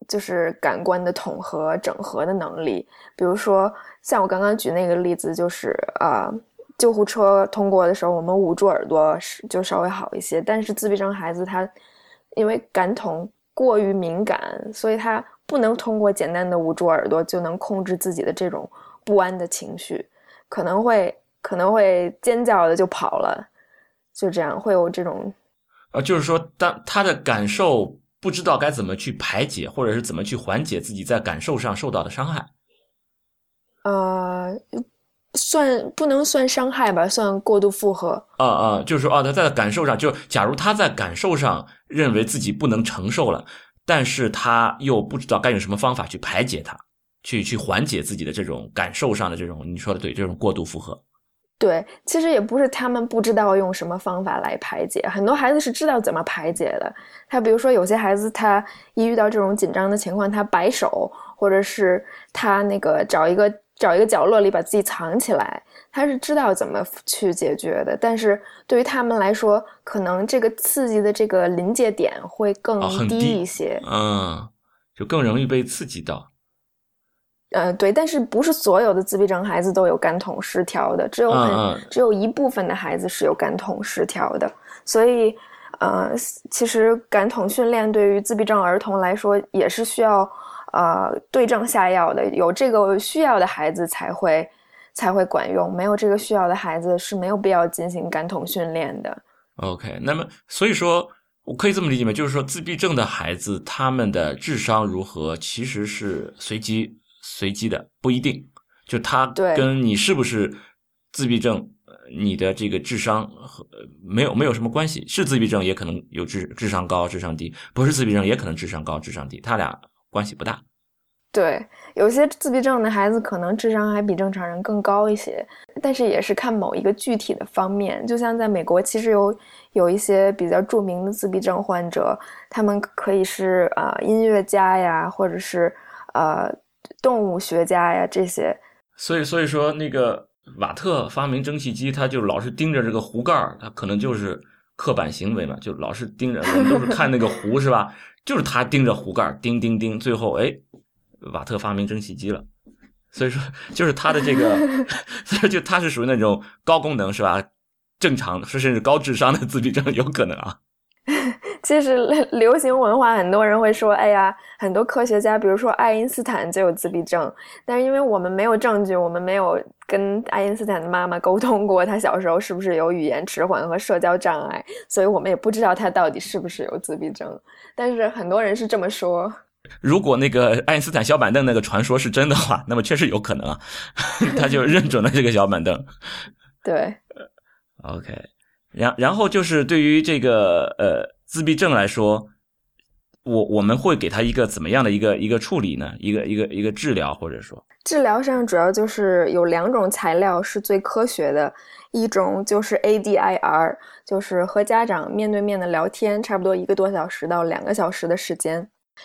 就是感官的统合、整合的能力。比如说，像我刚刚举那个例子，就是呃，救护车通过的时候，我们捂住耳朵是就稍微好一些。但是自闭症孩子他因为感统过于敏感，所以他不能通过简单的捂住耳朵就能控制自己的这种不安的情绪，可能会可能会尖叫的就跑了，就这样会有这种呃，就是说，当他的感受不知道该怎么去排解，或者是怎么去缓解自己在感受上受到的伤害。呃，算不能算伤害吧，算过度负荷。啊啊，就是说啊，他在感受上，就假如他在感受上认为自己不能承受了，但是他又不知道该用什么方法去排解它，去去缓解自己的这种感受上的这种，你说的对，这种过度负荷。对，其实也不是他们不知道用什么方法来排解，很多孩子是知道怎么排解的。他比如说，有些孩子他一遇到这种紧张的情况，他摆手，或者是他那个找一个找一个角落里把自己藏起来，他是知道怎么去解决的。但是对于他们来说，可能这个刺激的这个临界点会更低低一些。嗯，就更容易被刺激到。呃，对，但是不是所有的自闭症孩子都有感统失调的，只有很、嗯嗯只有一部分的孩子是有感统失调的，所以，呃，其实感统训练对于自闭症儿童来说也是需要呃对症下药的，有这个需要的孩子才会才会管用，没有这个需要的孩子是没有必要进行感统训练的。OK，那么所以说，我可以这么理解吗？就是说，自闭症的孩子他们的智商如何，其实是随机随机的，不一定。就他对跟你是不是自闭症，呃你的这个智商和呃没有没有什么关系。是自闭症也可能有智智商高、智商低，不是自闭症也可能智商高、智商低，他俩关系不大。对，有些自闭症的孩子可能智商还比正常人更高一些，但是也是看某一个具体的方面。就像在美国，其实有有一些比较著名的自闭症患者，他们可以是呃音乐家呀，或者是呃动物学家呀这些。所以，所以说那个瓦特发明蒸汽机，他就老是盯着这个壶盖儿，他可能就是刻板行为嘛，就老是盯着。我们都是看那个壶是吧？就是他盯着壶盖儿，盯盯盯，最后哎，瓦特发明蒸汽机了。所以说，就是他的这个，所以就他是属于那种高功能是吧？正常是甚至高智商的自闭症有可能啊。其实流行文化，很多人会说：“哎呀，很多科学家，比如说爱因斯坦就有自闭症。”但是因为我们没有证据，我们没有跟爱因斯坦的妈妈沟通过他小时候是不是有语言迟缓和社交障碍，所以我们也不知道他到底是不是有自闭症。但是很多人是这么说。如果那个爱因斯坦小板凳那个传说是真的话，那么确实有可能啊，他就 认准了这个小板凳。对，OK，然然后就是对于这个呃自闭症来说，我我们会给他一个怎么样的一个一个处理呢？一个一个一个治疗，或者说，治疗上主要就是有两种材料是最科学的，一种就是 ADIR，就是和家长面对面的聊天，差不多一个多小时到两个小时的时间；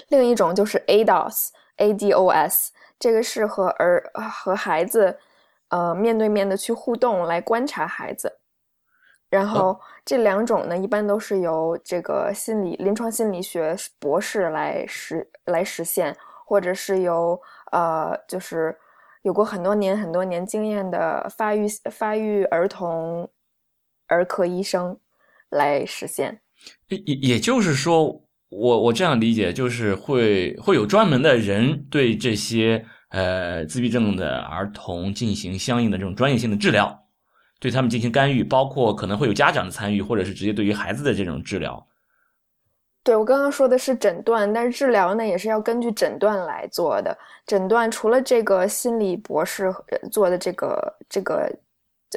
另一种就是 ADOS，ADOS，这个是和儿和孩子呃面对面的去互动来观察孩子。然后这两种呢，一般都是由这个心理临床心理学博士来实来实现，或者是由呃，就是有过很多年很多年经验的发育发育儿童儿科医生来实现。也也也就是说，我我这样理解，就是会会有专门的人对这些呃自闭症的儿童进行相应的这种专业性的治疗。对他们进行干预，包括可能会有家长的参与，或者是直接对于孩子的这种治疗。对我刚刚说的是诊断，但是治疗呢也是要根据诊断来做的。诊断除了这个心理博士做的这个这个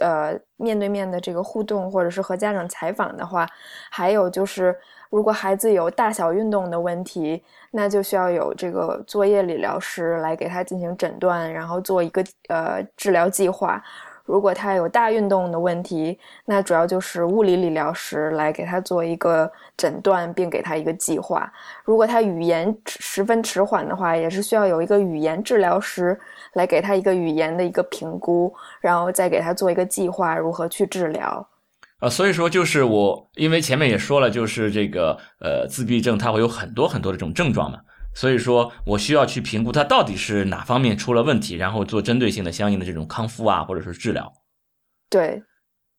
呃面对面的这个互动，或者是和家长采访的话，还有就是如果孩子有大小运动的问题，那就需要有这个作业理疗师来给他进行诊断，然后做一个呃治疗计划。如果他有大运动的问题，那主要就是物理理疗师来给他做一个诊断，并给他一个计划。如果他语言十分迟缓的话，也是需要有一个语言治疗师来给他一个语言的一个评估，然后再给他做一个计划，如何去治疗。啊，所以说就是我，因为前面也说了，就是这个呃自闭症它会有很多很多的这种症状嘛，所以说我需要去评估它到底是哪方面出了问题，然后做针对性的相应的这种康复啊，或者是治疗。对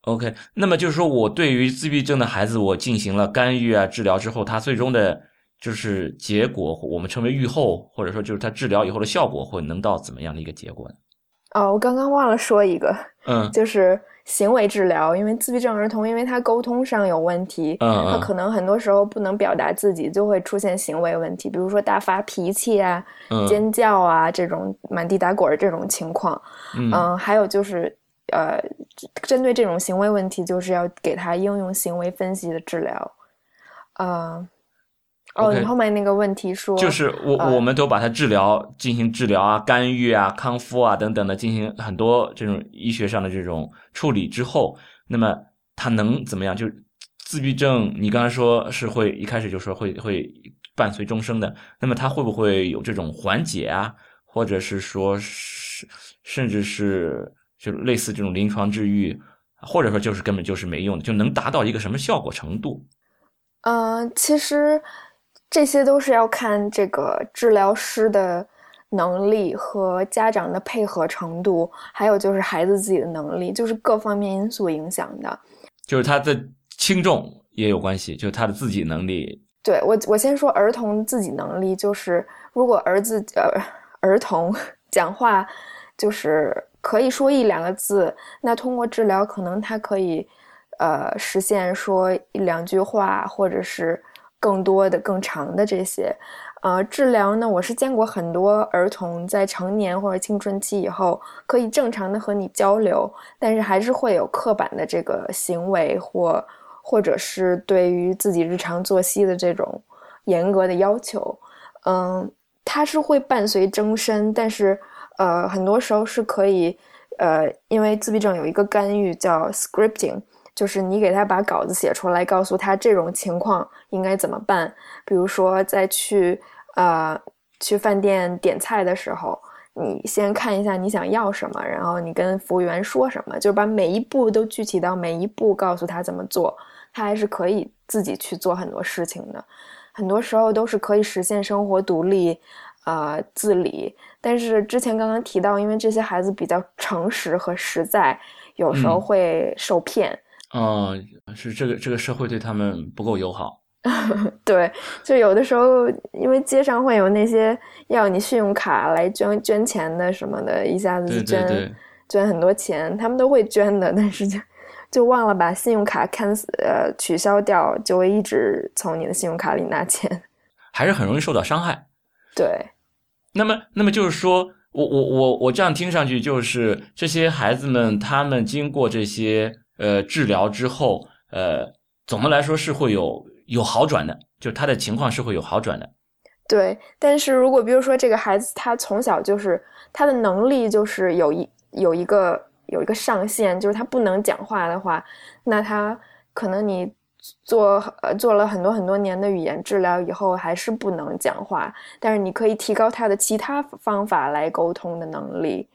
，OK，那么就是说我对于自闭症的孩子，我进行了干预啊治疗之后，他最终的就是结果，我们称为愈后，或者说就是他治疗以后的效果会能到怎么样的一个结果呢？哦，我刚刚忘了说一个，嗯，就是行为治疗，因为自闭症儿童，因为他沟通上有问题，嗯他可能很多时候不能表达自己，就会出现行为问题，比如说大发脾气啊、嗯尖叫啊这种满地打滚儿这种情况。嗯嗯，还有就是，呃，针对这种行为问题，就是要给他应用行为分析的治疗。呃，哦你后面那个问题说，就是我呃我们都把它治疗进行治疗啊、干预啊、康复啊等等的，进行很多这种医学上的这种处理之后，那么它能怎么样？就是自闭症，你刚才说是会一开始就说会会伴随终生的，那么它会不会有这种缓解啊，或者是说是甚至是就类似这种临床治愈，或者说就是根本就是没用的，就能达到一个什么效果程度？嗯，其实这些都是要看这个治疗师的能力和家长的配合程度，还有就是孩子自己的能力，就是各方面因素影响的。就是他的轻重也有关系，就是他的自己能力。对我，我先说儿童自己能力，就是如果儿子呃儿童讲话就是可以说一两个字，那通过治疗，可能他可以呃实现说一两句话，或者是更多的、更长的这些。呃，治疗呢，我是见过很多儿童在成年或者青春期以后，可以正常的和你交流，但是还是会有刻板的这个行为或或者是对于自己日常作息的这种严格的要求。嗯，它是会伴随终身，但是呃，很多时候是可以呃，因为自闭症有一个干预叫 scripting。就是你给他把稿子写出来，告诉他这种情况应该怎么办。比如说，在去呃去饭店点菜的时候，你先看一下你想要什么，然后你跟服务员说什么，就把每一步都具体到每一步，告诉他怎么做，他还是可以自己去做很多事情的。很多时候都是可以实现生活独立，呃自理。但是之前刚刚提到，因为这些孩子比较诚实和实在，有时候嗯会受骗。哦、是这个这个社会对他们不够友好。对，就有的时候，因为街上会有那些要你信用卡来捐捐钱的什么的，一下子就捐捐很多钱，他们都会捐的，但是就就忘了把信用卡 cancel 呃取消掉，就会一直从你的信用卡里拿钱。还是很容易受到伤害。对，那么，那么就是说，我我我我这样听上去，就是这些孩子们，他们经过这些呃治疗之后，呃，总的来说是会有有好转的，就是他的情况是会有好转的。对，但是如果比如说这个孩子他从小就是他的能力就是有一有一个有一个上限，就是他不能讲话的话，那他可能你做呃做了很多很多年的语言治疗以后还是不能讲话，但是你可以提高他的其他方法来沟通的能力。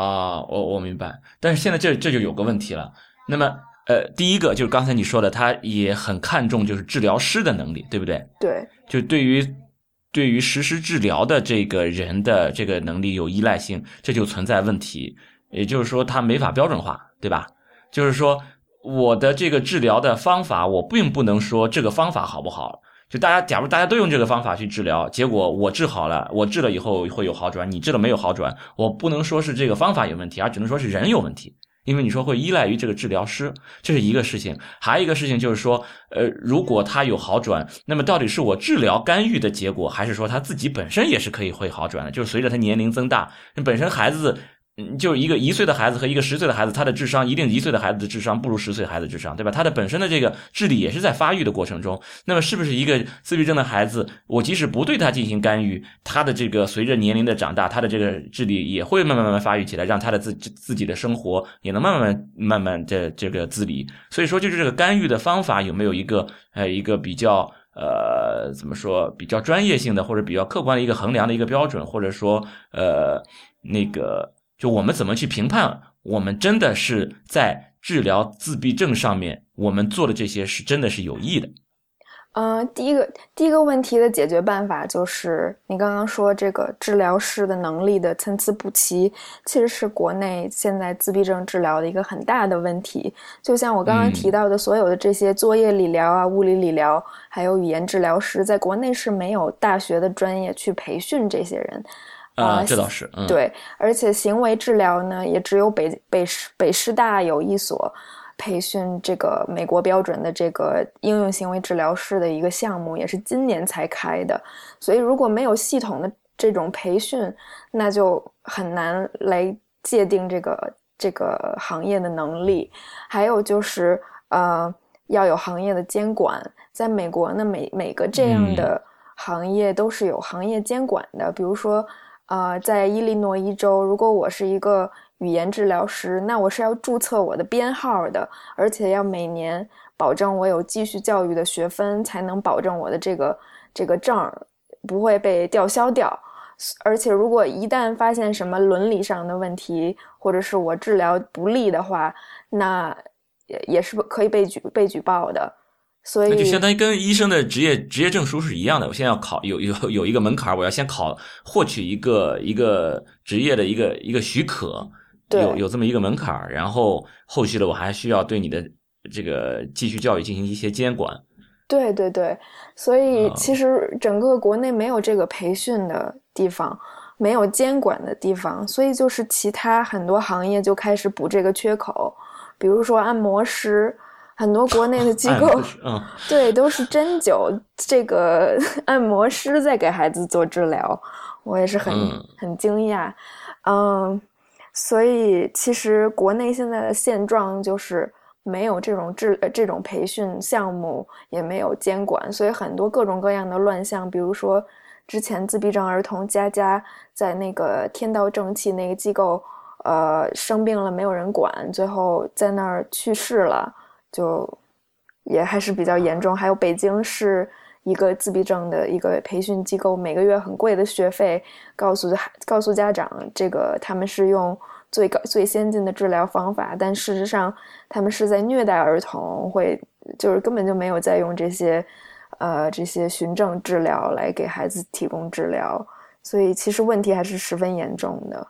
啊，我我明白，但是现在这这就有个问题了。那么，呃，第一个就是刚才你说的，他也很看重就是治疗师的能力，对不对？对就对于对于实施治疗的这个人的这个能力有依赖性，这就存在问题。也就是说，他没法标准化，对吧？就是说，我的这个治疗的方法，我并不能说这个方法好不好。就大家，假如大家都用这个方法去治疗，结果我治好了，我治了以后会有好转，你治了没有好转，我不能说是这个方法有问题，而只能说是人有问题。因为你说会依赖于这个治疗师，这是一个事情。还有一个事情就是说，呃，如果他有好转，那么到底是我治疗干预的结果，还是说他自己本身也是可以会好转的？就是随着他年龄增大，本身孩子。嗯，就一个一岁的孩子和一个十岁的孩子，他的智商一定一岁的孩子的智商不如十岁孩子智商，对吧？他的本身的这个智力也是在发育的过程中。那么，是不是一个自闭症的孩子，我即使不对他进行干预，他的这个随着年龄的长大，他的这个智力也会慢慢慢慢发育起来，让他的自自己的生活也能慢慢慢慢的这个自理。所以说，就是这个干预的方法有没有一个呃一个比较呃怎么说比较专业性的或者比较客观的一个衡量的一个标准，或者说呃那个。就我们怎么去评判，我们真的是在治疗自闭症上面，我们做的这些是真的是有益的。嗯，第一个第一个问题的解决办法就是你刚刚说这个治疗师的能力的参差不齐，其实是国内现在自闭症治疗的一个很大的问题。就像我刚刚提到的，所有的这些作业理疗啊、物理理疗，还有语言治疗师，在国内是没有大学的专业去培训这些人。啊，这倒是。对，而且行为治疗呢，也只有北北师北师大有一所。培训这个美国标准的这个应用行为治疗师的一个项目，也是今年才开的。所以如果没有系统的这种培训，那就很难来界定这个这个行业的能力。还有就是，呃，要有行业的监管。在美国呢，每每个这样的行业都是有行业监管的。比如说，呃，在伊利诺伊州，如果我是一个。语言治疗师，那我是要注册我的编号的，而且要每年保证我有继续教育的学分，才能保证我的这个这个证儿不会被吊销掉。而且，如果一旦发现什么伦理上的问题，或者是我治疗不利的话，那也也是可以被举被举报的。所以，那就相当于跟医生的职业职业证书是一样的。我现在要考有有有一个门槛，我要先考获取一个一个职业的一个一个许可。有有这么一个门槛，然后后续的我还需要对你的这个继续教育进行一些监管。对对对，所以其实整个国内没有这个培训的地方，没有监管的地方，所以就是其他很多行业就开始补这个缺口，比如说按摩师，很多国内的机构，嗯，对，都是针灸这个 按摩师在给孩子做治疗，我也是很很惊讶，嗯。所以，其实国内现在的现状就是没有这种治这种培训项目，也没有监管，所以很多各种各样的乱象，比如说之前自闭症儿童佳佳在那个天道正气那个机构，呃，生病了没有人管，最后在那儿去世了，就也还是比较严重。还有北京市。一个自闭症的一个培训机构，每个月很贵的学费，告诉告诉家长，这个他们是用最高最先进的治疗方法，但事实上他们是在虐待儿童，会就是根本就没有在用这些，呃，这些循证治疗来给孩子提供治疗，所以其实问题还是十分严重的。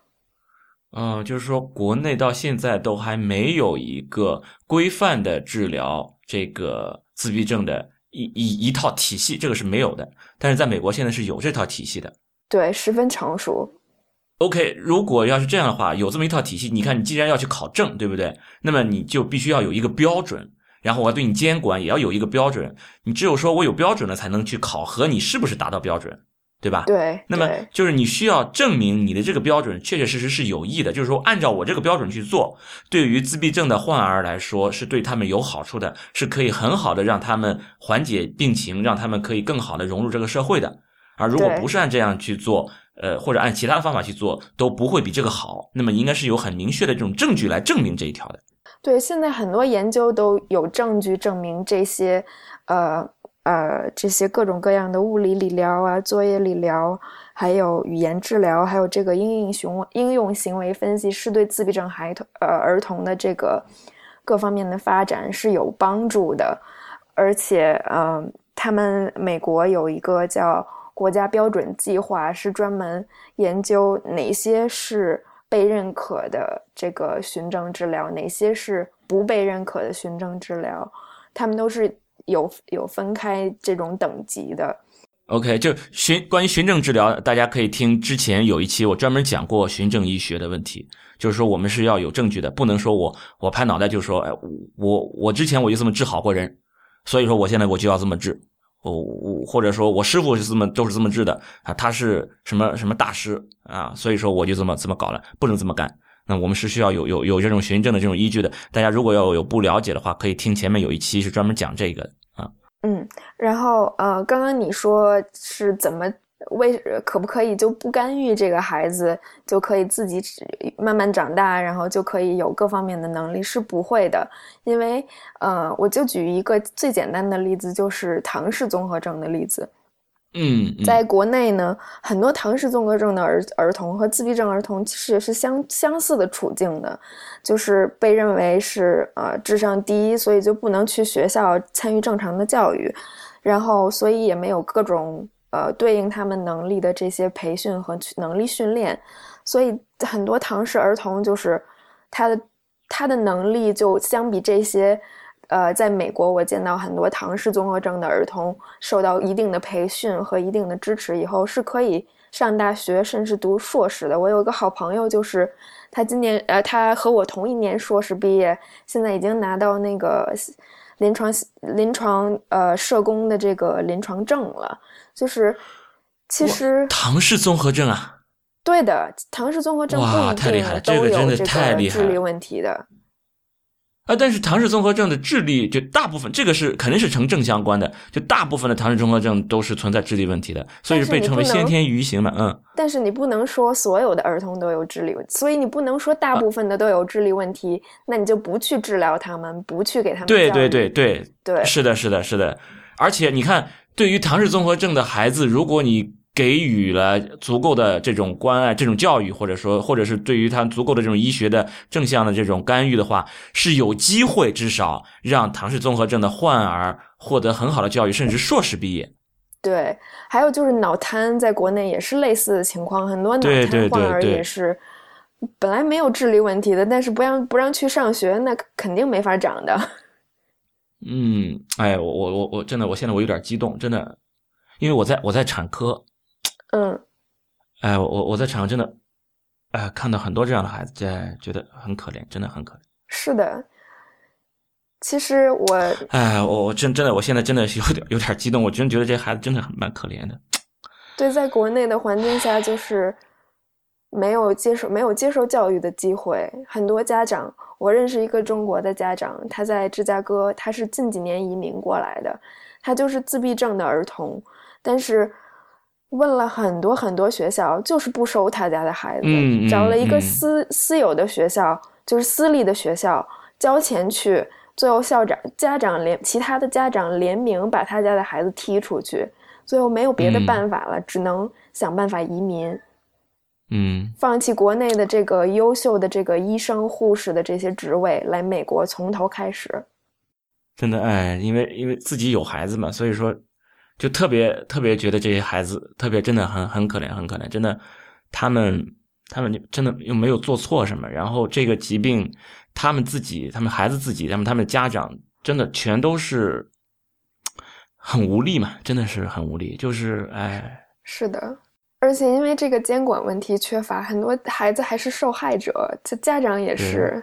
嗯，就是说国内到现在都还没有一个规范的治疗这个自闭症的。一一一套体系，这个是没有的，但是在美国现在是有这套体系的，对，十分成熟。OK，如果要是这样的话，有这么一套体系，你看，你既然要去考证，对不对？那么你就必须要有一个标准，然后我要对你监管，也要有一个标准。你只有说我有标准了，才能去考核你是不是达到标准。对吧？对，那么就是你需要证明你的这个标准确确实实是有益的，就是说按照我这个标准去做，对于自闭症的患儿来说是对他们有好处的，是可以很好的让他们缓解病情，让他们可以更好的融入这个社会的。而如果不是按这样去做，呃，或者按其他的方法去做，都不会比这个好。那么应该是有很明确的这种证据来证明这一条的。对，现在很多研究都有证据证明这些，呃。呃，这些各种各样的物理理疗啊，作业理疗，还有语言治疗，还有这个应用行应用行为分析，是对自闭症孩童呃儿童的这个各方面的发展是有帮助的。而且，嗯，他们美国有一个叫国家标准计划，是专门研究哪些是被认可的这个循证治疗，哪些是不被认可的循证治疗，他们都是。有有分开这种等级的，OK，就循关于循证治疗，大家可以听之前有一期我专门讲过循证医学的问题，就是说我们是要有证据的，不能说我我拍脑袋就说，哎，我我之前我就这么治好过人，所以说我现在我就要这么治，我我或者说我师傅是这么都是这么治的啊，他是什么什么大师啊，所以说我就这么这么搞了，不能这么干。那我们是需要有有有这种循证的这种依据的。大家如果要有不了解的话，可以听前面有一期是专门讲这个啊。嗯，然后呃，刚刚你说是怎么为可不可以就不干预这个孩子就可以自己慢慢长大，然后就可以有各方面的能力？是不会的，因为呃，我就举一个最简单的例子，就是唐氏综合症的例子。嗯，在国内呢，很多唐氏综合症的儿儿童和自闭症儿童其实也是相相似的处境的，就是被认为是呃智商低，所以就不能去学校参与正常的教育，然后所以也没有各种呃对应他们能力的这些培训和能力训练，所以很多唐氏儿童就是他的他的能力就相比这些。呃，在美国，我见到很多唐氏综合症的儿童受到一定的培训和一定的支持以后，是可以上大学，甚至读硕士的。我有一个好朋友，就是他今年，呃，他和我同一年硕士毕业，现在已经拿到那个临床临床呃社工的这个临床证了。就是其实唐氏综合症啊，对的，唐氏综合症不一定都有这个智力问题的。啊，但是唐氏综合症的智力就大部分，这个是肯定是成正相关的，就大部分的唐氏综合症都是存在智力问题的，所以被称为先天愚型嘛，嗯。但是你不能说所有的儿童都有智力所以你不能说大部分的都有智力问题，那你就不去治疗他们，不去给他们。对对对对对，是的，是的，是的。而且你看，对于唐氏综合症的孩子，如果你。给予了足够的这种关爱、这种教育，或者说，或者是对于他足够的这种医学的正向的这种干预的话，是有机会至少让唐氏综合症的患儿获得很好的教育，甚至硕士毕业。对，还有就是脑瘫，在国内也是类似的情况，很多脑瘫患儿也是本来没有智力问题的，但是不让不让去上学，那肯定没法长的。嗯，哎，我我我我真的，我现在我有点激动，真的，因为我在我在产科。嗯，哎，我我在场上真的，哎，看到很多这样的孩子，在觉得很可怜，真的很可怜。是的，其实我，哎，我我真真的，我现在真的是有点有点激动，我真觉得这些孩子真的很蛮可怜的。对，在国内的环境下，就是没有接受没有接受教育的机会，很多家长，我认识一个中国的家长，他在芝加哥，他是近几年移民过来的，他就是自闭症的儿童，但是。问了很多很多学校，就是不收他家的孩子。找了一个私私有的学校，就是私立的学校，交钱去。最后校长、家长联其他的家长联名把他家的孩子踢出去。最后没有别的办法了，只能想办法移民。嗯，放弃国内的这个优秀的这个医生、护士的这些职位，来美国从头开始。真的哎，因为因为自己有孩子嘛，所以说。就特别特别觉得这些孩子特别真的很很可怜很可怜，真的，他们他们真的又没有做错什么，然后这个疾病，他们自己他们孩子自己他们他们的家长真的全都是很无力嘛，真的是很无力，就是哎，是的，而且因为这个监管问题缺乏，很多孩子还是受害者，这家长也是，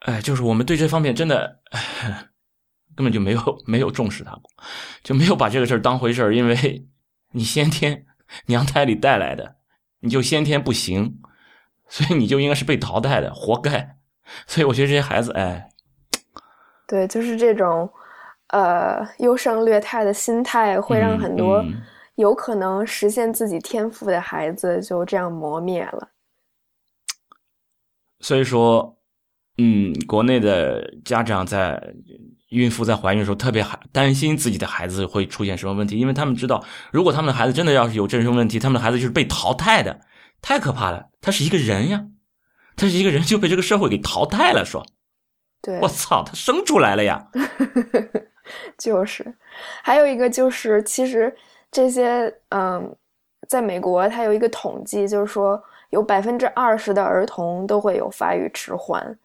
哎，就是我们对这方面真的。根本就没有 没有重视他过，就没有把这个事儿当回事儿，因为 你先天娘胎里带来的，你就先天不行，所以你就应该是被淘汰的，活该。所以我觉得这些孩子，哎，对，就是这种呃优胜劣汰的心态，会让很多有可能实现自己天赋的孩子就这样磨灭了。所以说，嗯，国内的家长在。孕妇在怀孕的时候特别害担心自己的孩子会出现什么问题，因为他们知道，如果他们的孩子真的要是有这种问题，他们的孩子就是被淘汰的，太可怕了。他是一个人呀，他是一个人就被这个社会给淘汰了。说，对，我操，他生出来了呀，就是，还有一个就是，其实这些，嗯，在美国，它有一个统计，就是说有百分之二十的儿童都会有发育迟缓。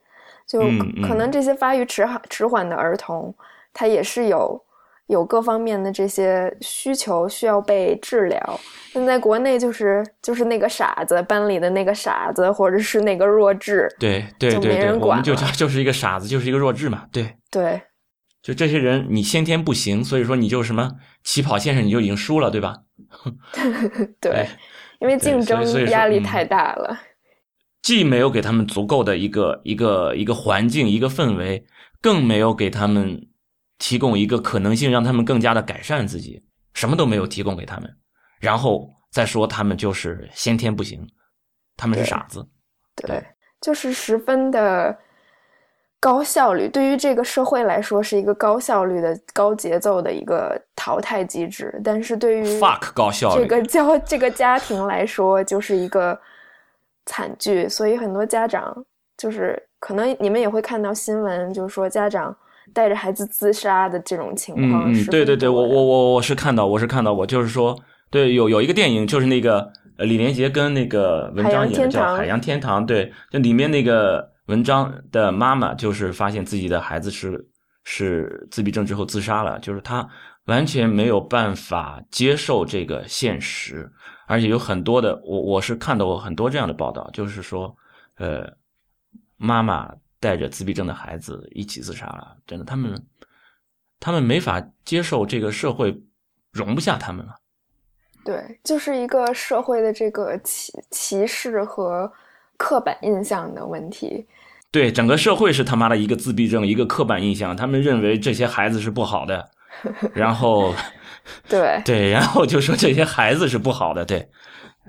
就可能这些发育迟缓迟缓的儿童，他也是有有各方面的这些需求需要被治疗。那在国内就是就是那个傻子，班里的那个傻子，或者是那个弱智，对对对对，我们就叫就是一个傻子，就是一个弱智嘛。对对，就这些人，你先天不行，所以说你就什么起跑线上你就已经输了，对吧？对，因为竞争压力太大了。既没有给他们足够的一个一个一个环境一个氛围，更没有给他们提供一个可能性，让他们更加的改善自己，什么都没有提供给他们，然后再说他们就是先天不行，他们是傻子，对，就是十分的高效率，对于这个社会来说是一个高效率的、高节奏的一个淘汰机制，但是对于 fuck 高效率。这个教这个家庭来说就是一个惨剧，所以很多家长就是可能你们也会看到新闻，就是说家长带着孩子自杀的这种情况。嗯嗯，对对对，我我我我是看到，我是看到，我就是说，对，有有一个电影，就是那个李连杰跟那个文章演的叫《海洋天堂》，对，就里面那个。文章的妈妈就是发现自己的孩子是是自闭症之后自杀了，就是他完全没有办法接受这个现实，而且有很多的我我是看到过很多这样的报道，就是说，呃，妈妈带着自闭症的孩子一起自杀了，真的，他们他们没法接受这个社会容不下他们了。对，就是一个社会的这个歧歧视和。刻板印象的问题，对整个社会是他妈的一个自闭症，一个刻板印象，他们认为这些孩子是不好的，然后，对对，然后就说这些孩子是不好的，对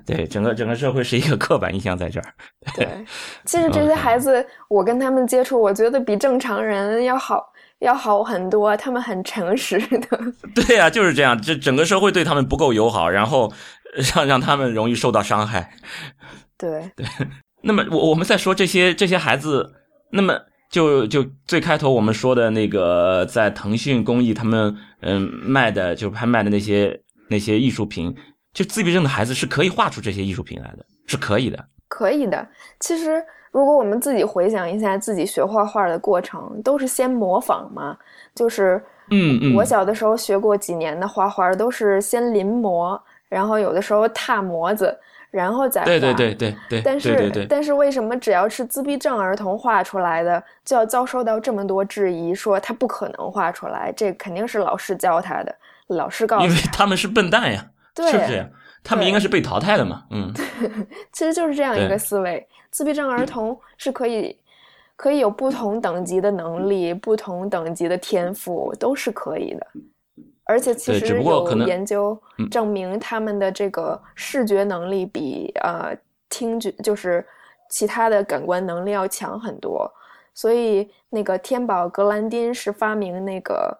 对，整个整个社会是一个刻板印象在这儿。对，其实这些孩子，我跟他们接触，我觉得比正常人要好，要好很多，他们很诚实的。对呀，就是这样，这整个社会对他们不够友好，然后让让他们容易受到伤害。对对。那么我我们在说这些这些孩子，那么就就最开头我们说的那个在腾讯公益他们嗯卖的就拍卖的那些那些艺术品，就自闭症的孩子是可以画出这些艺术品来的，是可以的，可以的。其实如果我们自己回想一下自己学画画的过程，都是先模仿嘛，就是嗯嗯，我小的时候学过几年的画画，都是先临摹，然后有的时候踏模子。然后再画，对对对对对。但是但是为什么只要是自闭症儿童画出来的，就要遭受到这么多质疑，说他不可能画出来？这肯定是老师教他的，老师告诉。因为他们是笨蛋呀，是不是？他们应该是被淘汰的嘛？嗯，其实就是这样一个思维。自闭症儿童是可以可以有不同等级的能力，不同等级的天赋，都是可以的。而且其实有研究证明，他们的这个视觉能力比呃听觉就是其他的感官能力要强很多。所以那个天宝格兰丁是发明那个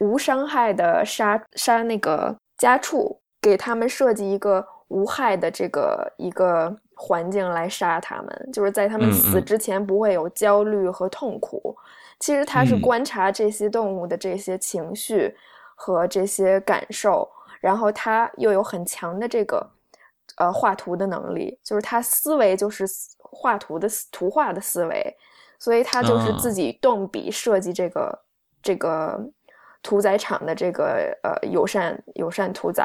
无伤害的杀杀那个家畜，给他们设计一个无害的这个一个环境来杀他们，就是在他们死之前不会有焦虑和痛苦。其实他是观察这些动物的这些情绪。和这些感受，然后他又有很强的这个，呃，画图的能力，就是他思维就是画图的图画的思维，所以他就是自己动笔设计这个这个屠宰场的这个呃友善友善屠宰，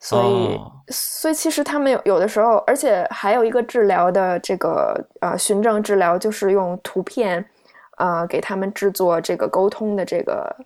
所以所以其实他们有有的时候，而且还有一个治疗的这个呃循证治疗，就是用图片啊给他们制作这个沟通的这个。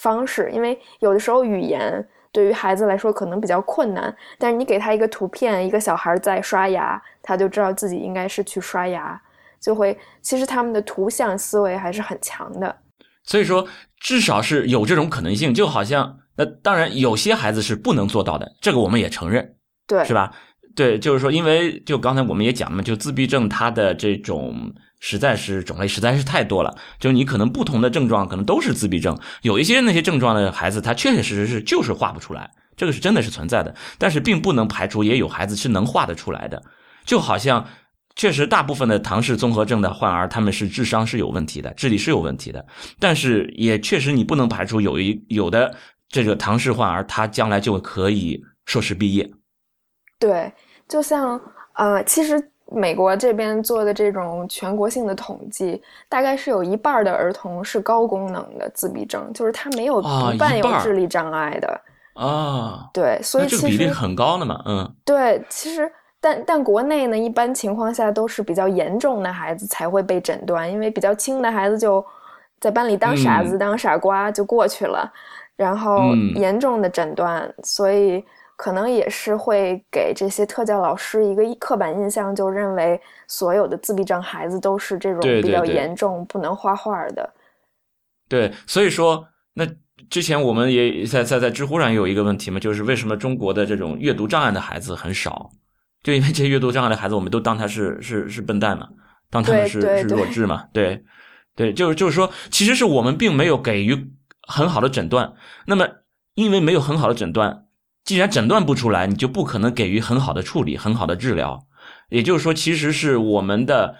方式，因为有的时候语言对于孩子来说可能比较困难，但是你给他一个图片，一个小孩在刷牙，他就知道自己应该是去刷牙，就会其实他们的图像思维还是很强的。所以说，至少是有这种可能性，就好像那当然有些孩子是不能做到的，这个我们也承认，对，是吧？对，就是说，因为就刚才我们也讲了嘛，就自闭症它的这种。实在是种类实在是太多了，就你可能不同的症状可能都是自闭症，有一些那些症状的孩子，他确确实实是就是画不出来，这个是真的是存在的，但是并不能排除也有孩子是能画得出来的，就好像确实大部分的唐氏综合症的患儿他们是智商是有问题的，智力是有问题的，但是也确实你不能排除有一有的这个唐氏患儿他将来就可以硕士毕业，对，就像呃，其实。美国这边做的这种全国性的统计，大概是有一半的儿童是高功能的自闭症，就是他没有不伴有智力障碍的啊。对，所以这个比例很高的嘛，嗯。对，其实但但国内呢，一般情况下都是比较严重的孩子才会被诊断，因为比较轻的孩子就在班里当傻子、当傻瓜就过去了，然后严重的诊断，所以。可能也是会给这些特教老师一个刻板印象，就认为所有的自闭症孩子都是这种比较严重、不能画画的。对，所以说，那之前我们也在在在知乎上有一个问题嘛，就是为什么中国的这种阅读障碍的孩子很少？就因为这些阅读障碍的孩子，我们都当他是是是笨蛋嘛，当他们是是弱智嘛？对对，就是就是说，其实是我们并没有给予很好的诊断。那么，因为没有很好的诊断，既然诊断不出来，你就不可能给予很好的处理、很好的治疗。也就是说，其实是我们的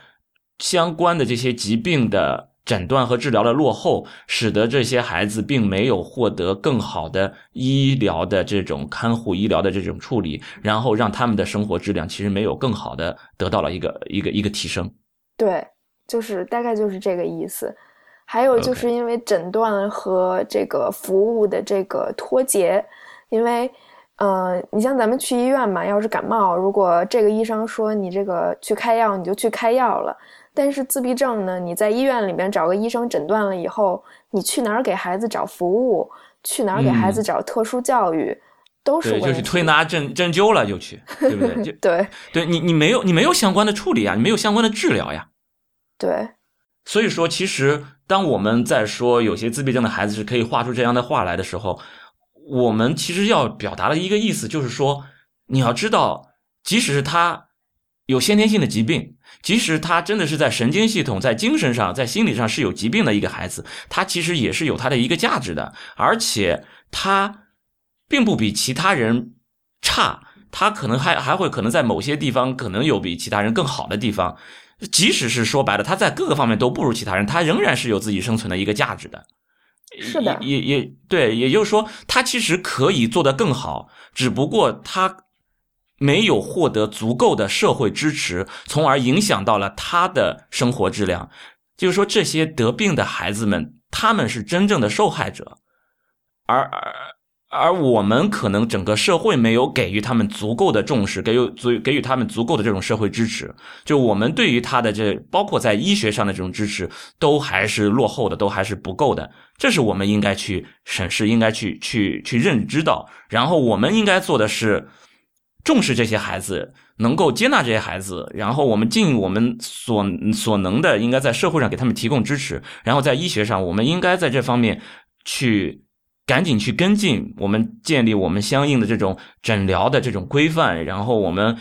相关的这些疾病的诊断和治疗的落后，使得这些孩子并没有获得更好的医疗的这种看护、医疗的这种处理，然后让他们的生活质量其实没有更好的得到了一个一个一个提升。对，就是大概就是这个意思。还有就是因为诊断和这个服务的这个脱节，因为。嗯，你像咱们去医院嘛，要是感冒，如果这个医生说你这个去开药，你就去开药了。但是自闭症呢，你在医院里面找个医生诊断了以后，你去哪儿给孩子找服务，去哪儿给孩子找特殊教育，都是就是推拿针针灸了就去，对不对？就对，对你你没有你没有相关的处理啊，你没有相关的治疗呀。对，所以说，其实当我们在说有些自闭症的孩子是可以画出这样的话来的时候。我们其实要表达的一个意思就是说，你要知道，即使是他有先天性的疾病，即使他真的是在神经系统、在精神上、在心理上是有疾病的一个孩子，他其实也是有他的一个价值的，而且他并不比其他人差，他可能还还会可能在某些地方可能有比其他人更好的地方，即使是说白了，他在各个方面都不如其他人，他仍然是有自己生存的一个价值的。是的，也也对，也就是说，他其实可以做得更好，只不过他没有获得足够的社会支持，从而影响到了他的生活质量。就是说，这些得病的孩子们，他们是真正的受害者，而而。而我们可能整个社会没有给予他们足够的重视，给予足给予他们足够的这种社会支持。就我们对于他的这，包括在医学上的这种支持，都还是落后的，都还是不够的。这是我们应该去审视，应该去去去认知到。然后我们应该做的是重视这些孩子，能够接纳这些孩子。然后我们尽我们所所能的，应该在社会上给他们提供支持。然后在医学上，我们应该在这方面去。赶紧去跟进，我们建立我们相应的这种诊疗的这种规范，然后我们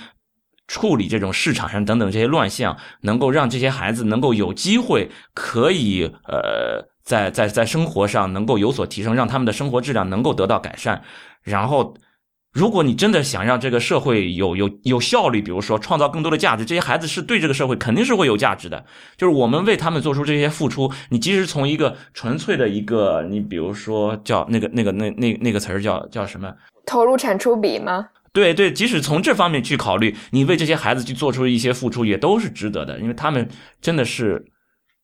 处理这种市场上等等这些乱象，能够让这些孩子能够有机会可以呃在在在生活上能够有所提升，让他们的生活质量能够得到改善，然后。如果你真的想让这个社会有有有效率，比如说创造更多的价值，这些孩子是对这个社会肯定是会有价值的。就是我们为他们做出这些付出，你即使从一个纯粹的一个，你比如说叫那个那个那那那个词儿叫叫什么？投入产出比吗？对对，即使从这方面去考虑，你为这些孩子去做出一些付出，也都是值得的，因为他们真的是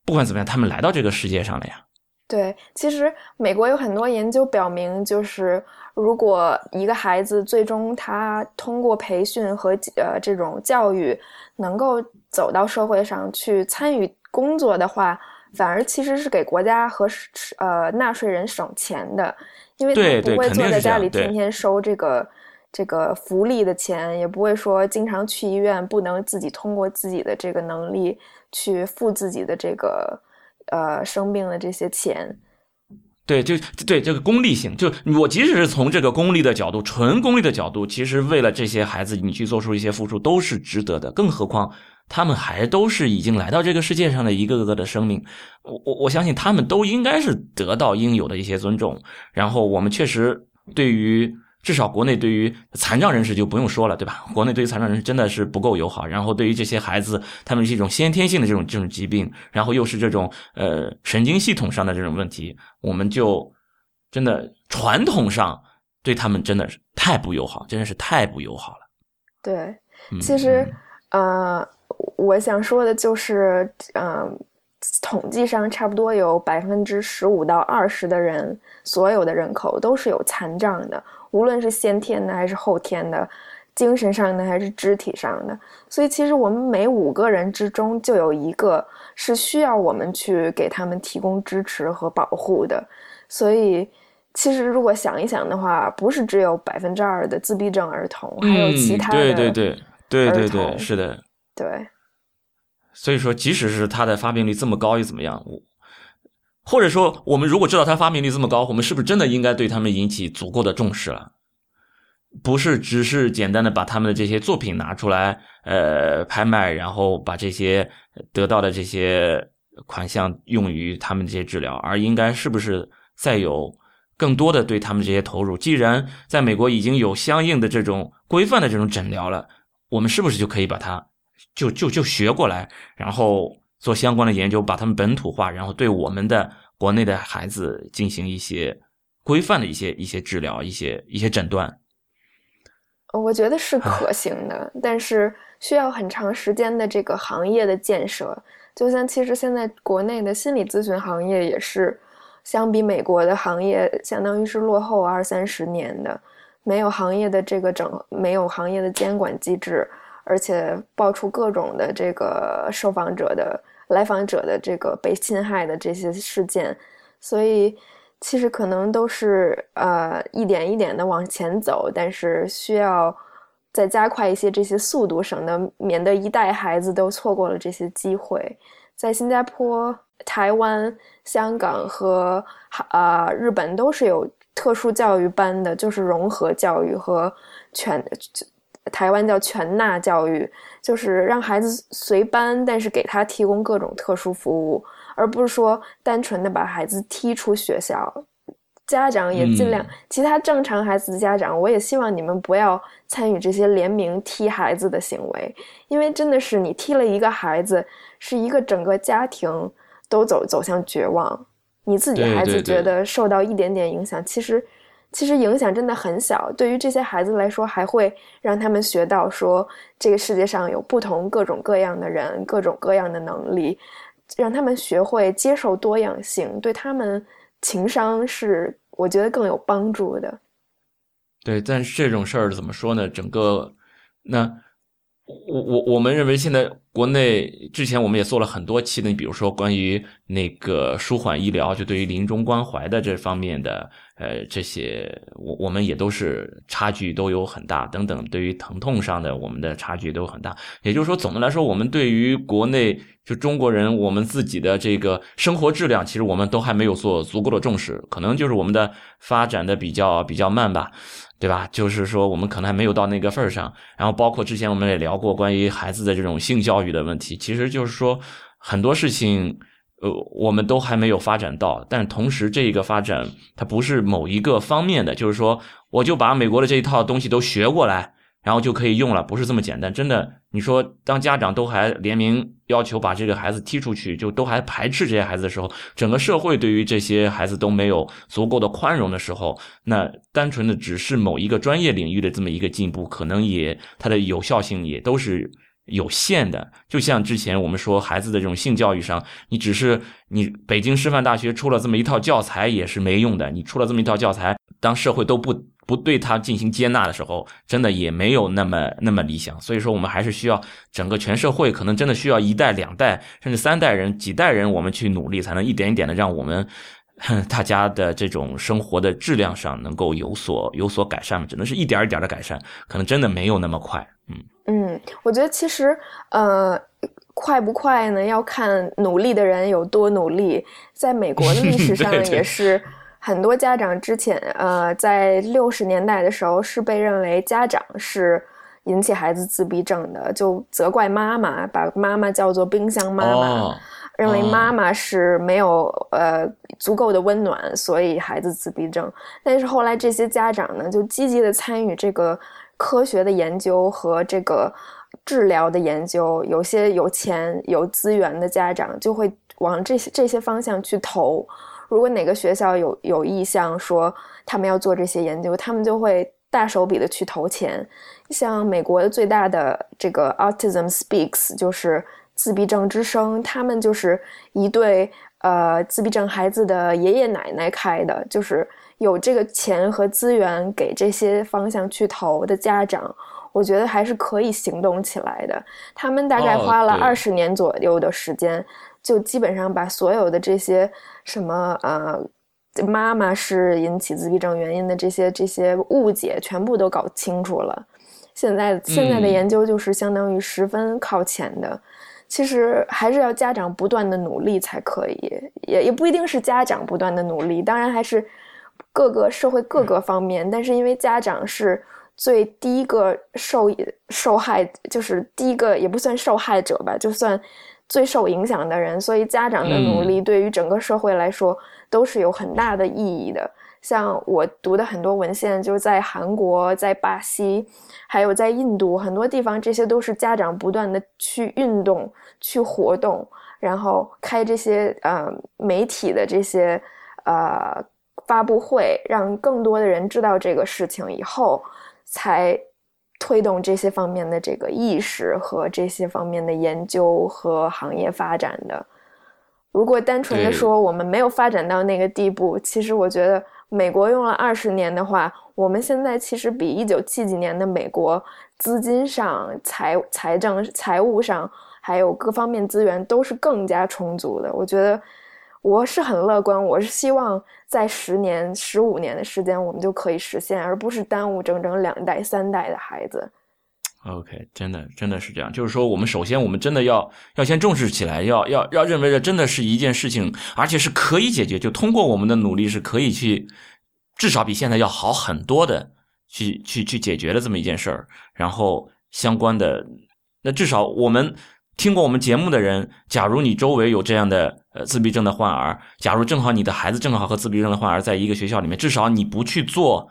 不管怎么样，他们来到这个世界上了呀。对，其实美国有很多研究表明，就是如果一个孩子最终他通过培训和呃这种教育，能够走到社会上去参与工作的话，反而其实是给国家和呃纳税人省钱的，因为他不会坐在家里天天收这个这个福利的钱，也不会说经常去医院，不能自己通过自己的这个能力去付自己的这个。呃，生病的这些钱，对，就对这个功利性，就我即使是从这个功利的角度，纯功利的角度，其实为了这些孩子，你去做出一些付出都是值得的。更何况他们还都是已经来到这个世界上的一个个的生命，我我我相信他们都应该是得到应有的一些尊重。然后我们确实对于。至少国内对于残障人士就不用说了，对吧？国内对于残障人士真的是不够友好。然后对于这些孩子，他们是一种先天性的这种这种疾病，然后又是这种呃神经系统上的这种问题，我们就真的传统上对他们真的是太不友好，真的是太不友好了。对，其实呃，我想说的就是，嗯，统计上差不多有百分之十五到二十的人，所有的人口都是有残障的。无论是先天的还是后天的，精神上的还是肢体上的，所以其实我们每五个人之中就有一个是需要我们去给他们提供支持和保护的。所以，其实如果想一想的话，不是只有百分之二的自闭症儿童，还有其他的对对对对对对，是的，对。所以说，即使是他的发病率这么高，又怎么样？我。或者说，我们如果知道他发病率这么高，我们是不是真的应该对他们引起足够的重视了？不是只是简单的把他们的这些作品拿出来，呃，拍卖，然后把这些得到的这些款项用于他们这些治疗，而应该是不是再有更多的对他们这些投入？既然在美国已经有相应的这种规范的这种诊疗了，我们是不是就可以把它就就就学过来，然后做相关的研究，把他们本土化，然后对我们的国内的孩子进行一些规范的一些一些治疗、一些一些诊断？我觉得是 可行的，但是需要很长时间的这个行业的建设。就像其实现在国内的心理咨询行业也是，相比美国的行业，相当于是落后二三十年的，没有行业的这个整，没有行业的监管机制，而且爆出各种的这个受访者的来访者的这个被侵害的这些事件，所以。其实可能都是呃一点一点的往前走，但是需要再加快一些这些速度，省得免得一代孩子都错过了这些机会。在新加坡、台湾、香港和啊日本都是有特殊教育班的，就是融合教育和全台湾叫全纳教育，就是让孩子随班，但是给他提供各种特殊服务。而不是说单纯的把孩子踢出学校，家长也尽量，其他正常孩子的家长，我也希望你们不要参与这些联名踢孩子的行为，因为真的是你踢了一个孩子，是一个整个家庭都走走向绝望，你自己孩子觉得受到一点点影响，其实其实影响真的很小，对于这些孩子来说，还会让他们学到说这个世界上有不同各种各样的人，各种各样的能力。让他们学会接受多样性，对他们情商是我觉得更有帮助的。对，但是这种事儿怎么说呢？整个那我我我们认为现在国内之前我们也做了很多期的，你比如说关于那个舒缓医疗，就对于临终关怀的这方面的。呃，这些我我们也都是差距都有很大，等等。对于疼痛上的，我们的差距都很大。也就是说，总的来说，我们对于国内就中国人，我们自己的这个生活质量，其实我们都还没有做足够的重视。可能就是我们的发展的比较比较慢吧，对吧？就是说，我们可能还没有到那个份儿上。然后，包括之前我们也聊过关于孩子的这种性教育的问题，其实就是说很多事情。呃，我们都还没有发展到，但同时这个发展它不是某一个方面的，就是说我就把美国的这一套东西都学过来，然后就可以用了，不是这么简单。真的，你说当家长都还联名要求把这个孩子踢出去，就都还排斥这些孩子的时候，整个社会对于这些孩子都没有足够的宽容的时候，那单纯的只是某一个专业领域的这么一个进步，可能也它的有效性也都是。有限的，就像之前我们说孩子的这种性教育上，你只是你北京师范大学出了这么一套教材也是没用的。你出了这么一套教材，当社会都不不对他进行接纳的时候，真的也没有那么那么理想。所以说，我们还是需要整个全社会，可能真的需要一代、两代，甚至三代人、几代人，我们去努力，才能一点一点的让我们 大家的这种生活的质量上能够有所有所改善。只能是一点一点的改善，可能真的没有那么快。嗯。嗯，我觉得其实，呃，快不快呢？要看努力的人有多努力。在美国的历史上，也是很多家长之前，呃，在六十年代的时候，是被认为家长是引起孩子自闭症的，就责怪妈妈，把妈妈叫做冰箱妈妈，认为妈妈是没有呃足够的温暖，所以孩子自闭症。但是后来这些家长呢，就积极的参与这个。科学的研究和这个治疗的研究，有些有钱有资源的家长就会往这些这些方向去投。如果哪个学校有有意向说他们要做这些研究，他们就会大手笔的去投钱。像美国的最大的这个 Autism Speaks，就是自闭症之声，他们就是一对呃自闭症孩子的爷爷奶奶开的，就是。有这个钱和资源给这些方向去投的家长，我觉得还是可以行动起来的。他们大概花了二十年左右的时间，就基本上把所有的这些什么呃，妈妈是引起自闭症原因的这些这些误解全部都搞清楚了。现在现在的研究就是相当于十分靠前的。其实还是要家长不断的努力才可以，也也不一定是家长不断的努力，当然还是。各个社会各个方面，但是因为家长是最第一个受受害，就是第一个也不算受害者吧，就算最受影响的人，所以家长的努力对于整个社会来说都是有很大的意义的。像我读的很多文献，就是在韩国、在巴西，还有在印度很多地方，这些都是家长不断的去运动、去活动，然后开这些呃媒体的这些呃发布会，让更多的人知道这个事情以后，才推动这些方面的这个意识和这些方面的研究和行业发展的。如果单纯的说我们没有发展到那个地步，其实我觉得。美国用了二十年的话，我们现在其实比一九七几年的美国资金上、财财政、财务上，还有各方面资源都是更加充足的。我觉得我是很乐观，我是希望在十年、十五年的时间，我们就可以实现，而不是耽误整整两代、三代的孩子。OK，真的真的是这样，就是说，我们首先我们真的要要先重视起来，要要要认为这真的是一件事情，而且是可以解决，就通过我们的努力是可以去，至少比现在要好很多的，去去去解决的这么一件事儿。然后相关的，那至少我们听过我们节目的人，假如你周围有这样的自闭症的患儿，假如正好你的孩子正好和自闭症的患儿在一个学校里面，至少你不去做，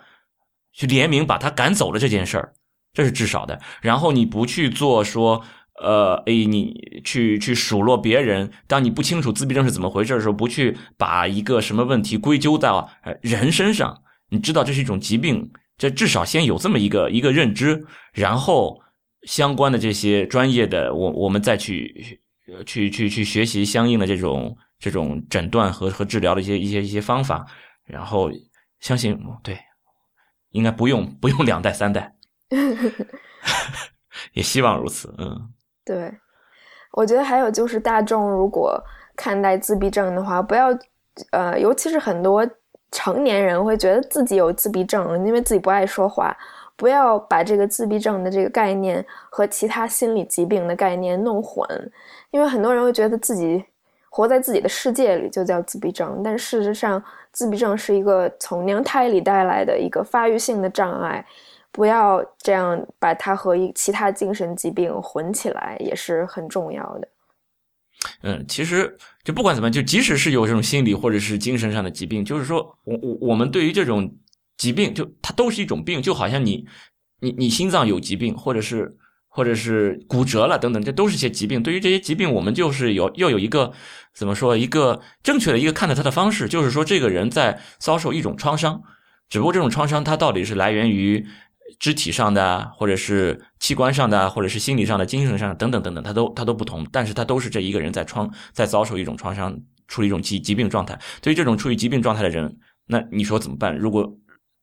去联名把他赶走了这件事儿。这是至少的，然后你不去做说，呃，哎，你去去数落别人。当你不清楚自闭症是怎么回事的时候，不去把一个什么问题归咎到人身上。你知道这是一种疾病，这至少先有这么一个一个认知，然后相关的这些专业的，我我们再去去去去学习相应的这种这种诊断和和治疗的一些一些一些方法，然后相信对，应该不用不用两代三代。也希望如此，嗯，对，我觉得还有就是大众如果看待自闭症的话，不要，呃，尤其是很多成年人会觉得自己有自闭症，因为自己不爱说话，不要把这个自闭症的这个概念和其他心理疾病的概念弄混，因为很多人会觉得自己活在自己的世界里就叫自闭症，但事实上，自闭症是一个从娘胎里带来的一个发育性的障碍。不要这样把它和一其他精神疾病混起来，也是很重要的。嗯，其实就不管怎么样，就即使是有这种心理或者是精神上的疾病，就是说我我我们对于这种疾病，就它都是一种病，就好像你你你心脏有疾病，或者是或者是骨折了等等，这都是些疾病。对于这些疾病，我们就是有要有一个怎么说一个正确的一个看待它的方式，就是说这个人在遭受一种创伤，只不过这种创伤它到底是来源于。肢体上的，或者是器官上的，或者是心理上的、精神上的等等等等，它都它都不同，但是它都是这一个人在创在遭受一种创伤，处于一种疾疾病状态。对于这种处于疾病状态的人，那你说怎么办？如果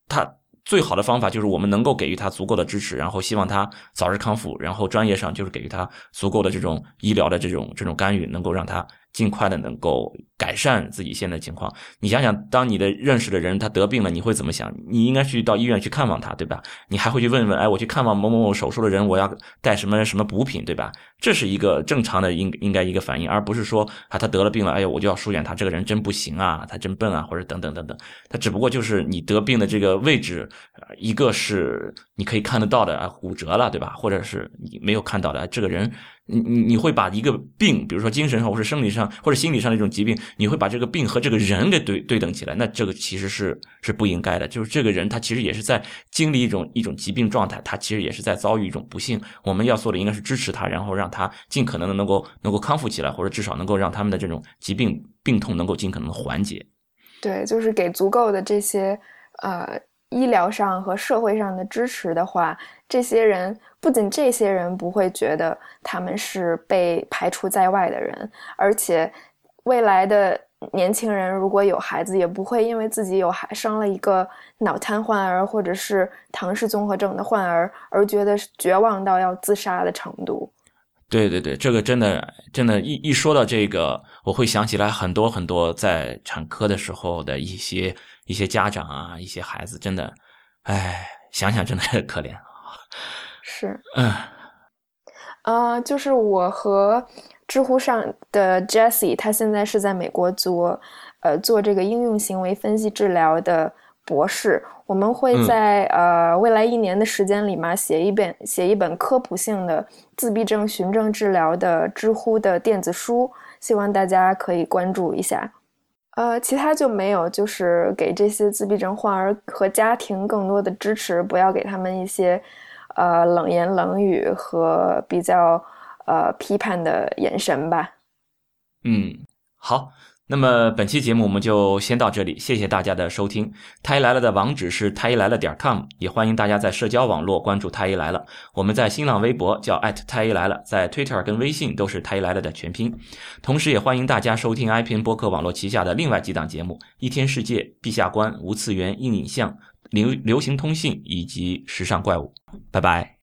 他最好的方法就是我们能够给予他足够的支持，然后希望他早日康复，然后专业上就是给予他足够的这种医疗的这种这种干预，能够让他。尽快的能够改善自己现在情况。你想想，当你的认识的人他得病了，你会怎么想？你应该去到医院去看望他，对吧？你还会去问问，哎，我去看望某某某手术的人，我要带什么什么补品，对吧？这是一个正常的应应该一个反应，而不是说啊，他得了病了，哎呀，我就要疏远他，这个人真不行啊，他真笨啊，或者等等等等。他只不过就是你得病的这个位置，一个是你可以看得到的啊，骨折了，对吧？或者是你没有看到的这个人。你你你会把一个病，比如说精神上或者生理上或者心理上的一种疾病，你会把这个病和这个人给对对等起来，那这个其实是是不应该的。就是这个人他其实也是在经历一种一种疾病状态，他其实也是在遭遇一种不幸。我们要做的应该是支持他，然后让他尽可能的能够能够康复起来，或者至少能够让他们的这种疾病病痛能够尽可能缓解。对，就是给足够的这些呃医疗上和社会上的支持的话，这些人。不仅这些人不会觉得他们是被排除在外的人，而且未来的年轻人如果有孩子，也不会因为自己有孩生了一个脑瘫患儿或者是唐氏综合症的患儿而觉得绝望到要自杀的程度。对对对，这个真的真的，一一说到这个，我会想起来很多很多在产科的时候的一些一些家长啊，一些孩子，真的，哎，想想真的是可怜。是，嗯，呃，就是我和知乎上的 Jessie，他现在是在美国做，呃，做这个应用行为分析治疗的博士。我们会在呃未来一年的时间里嘛，写一本写一本科普性的自闭症循证治疗的知乎的电子书，希望大家可以关注一下。呃，其他就没有，就是给这些自闭症患儿和家庭更多的支持，不要给他们一些呃冷言冷语和比较呃批判的眼神吧。嗯，好。那么本期节目我们就先到这里，谢谢大家的收听。太医来了的网址是太医来了点 com，也欢迎大家在社交网络关注太医来了。我们在新浪微博叫太医来了，在 Twitter 跟微信都是太医来了的全拼。同时也欢迎大家收听 iPn 播客网络旗下的另外几档节目：一天世界、陛下观、无次元、硬影像、流流行通信以及时尚怪物。拜拜。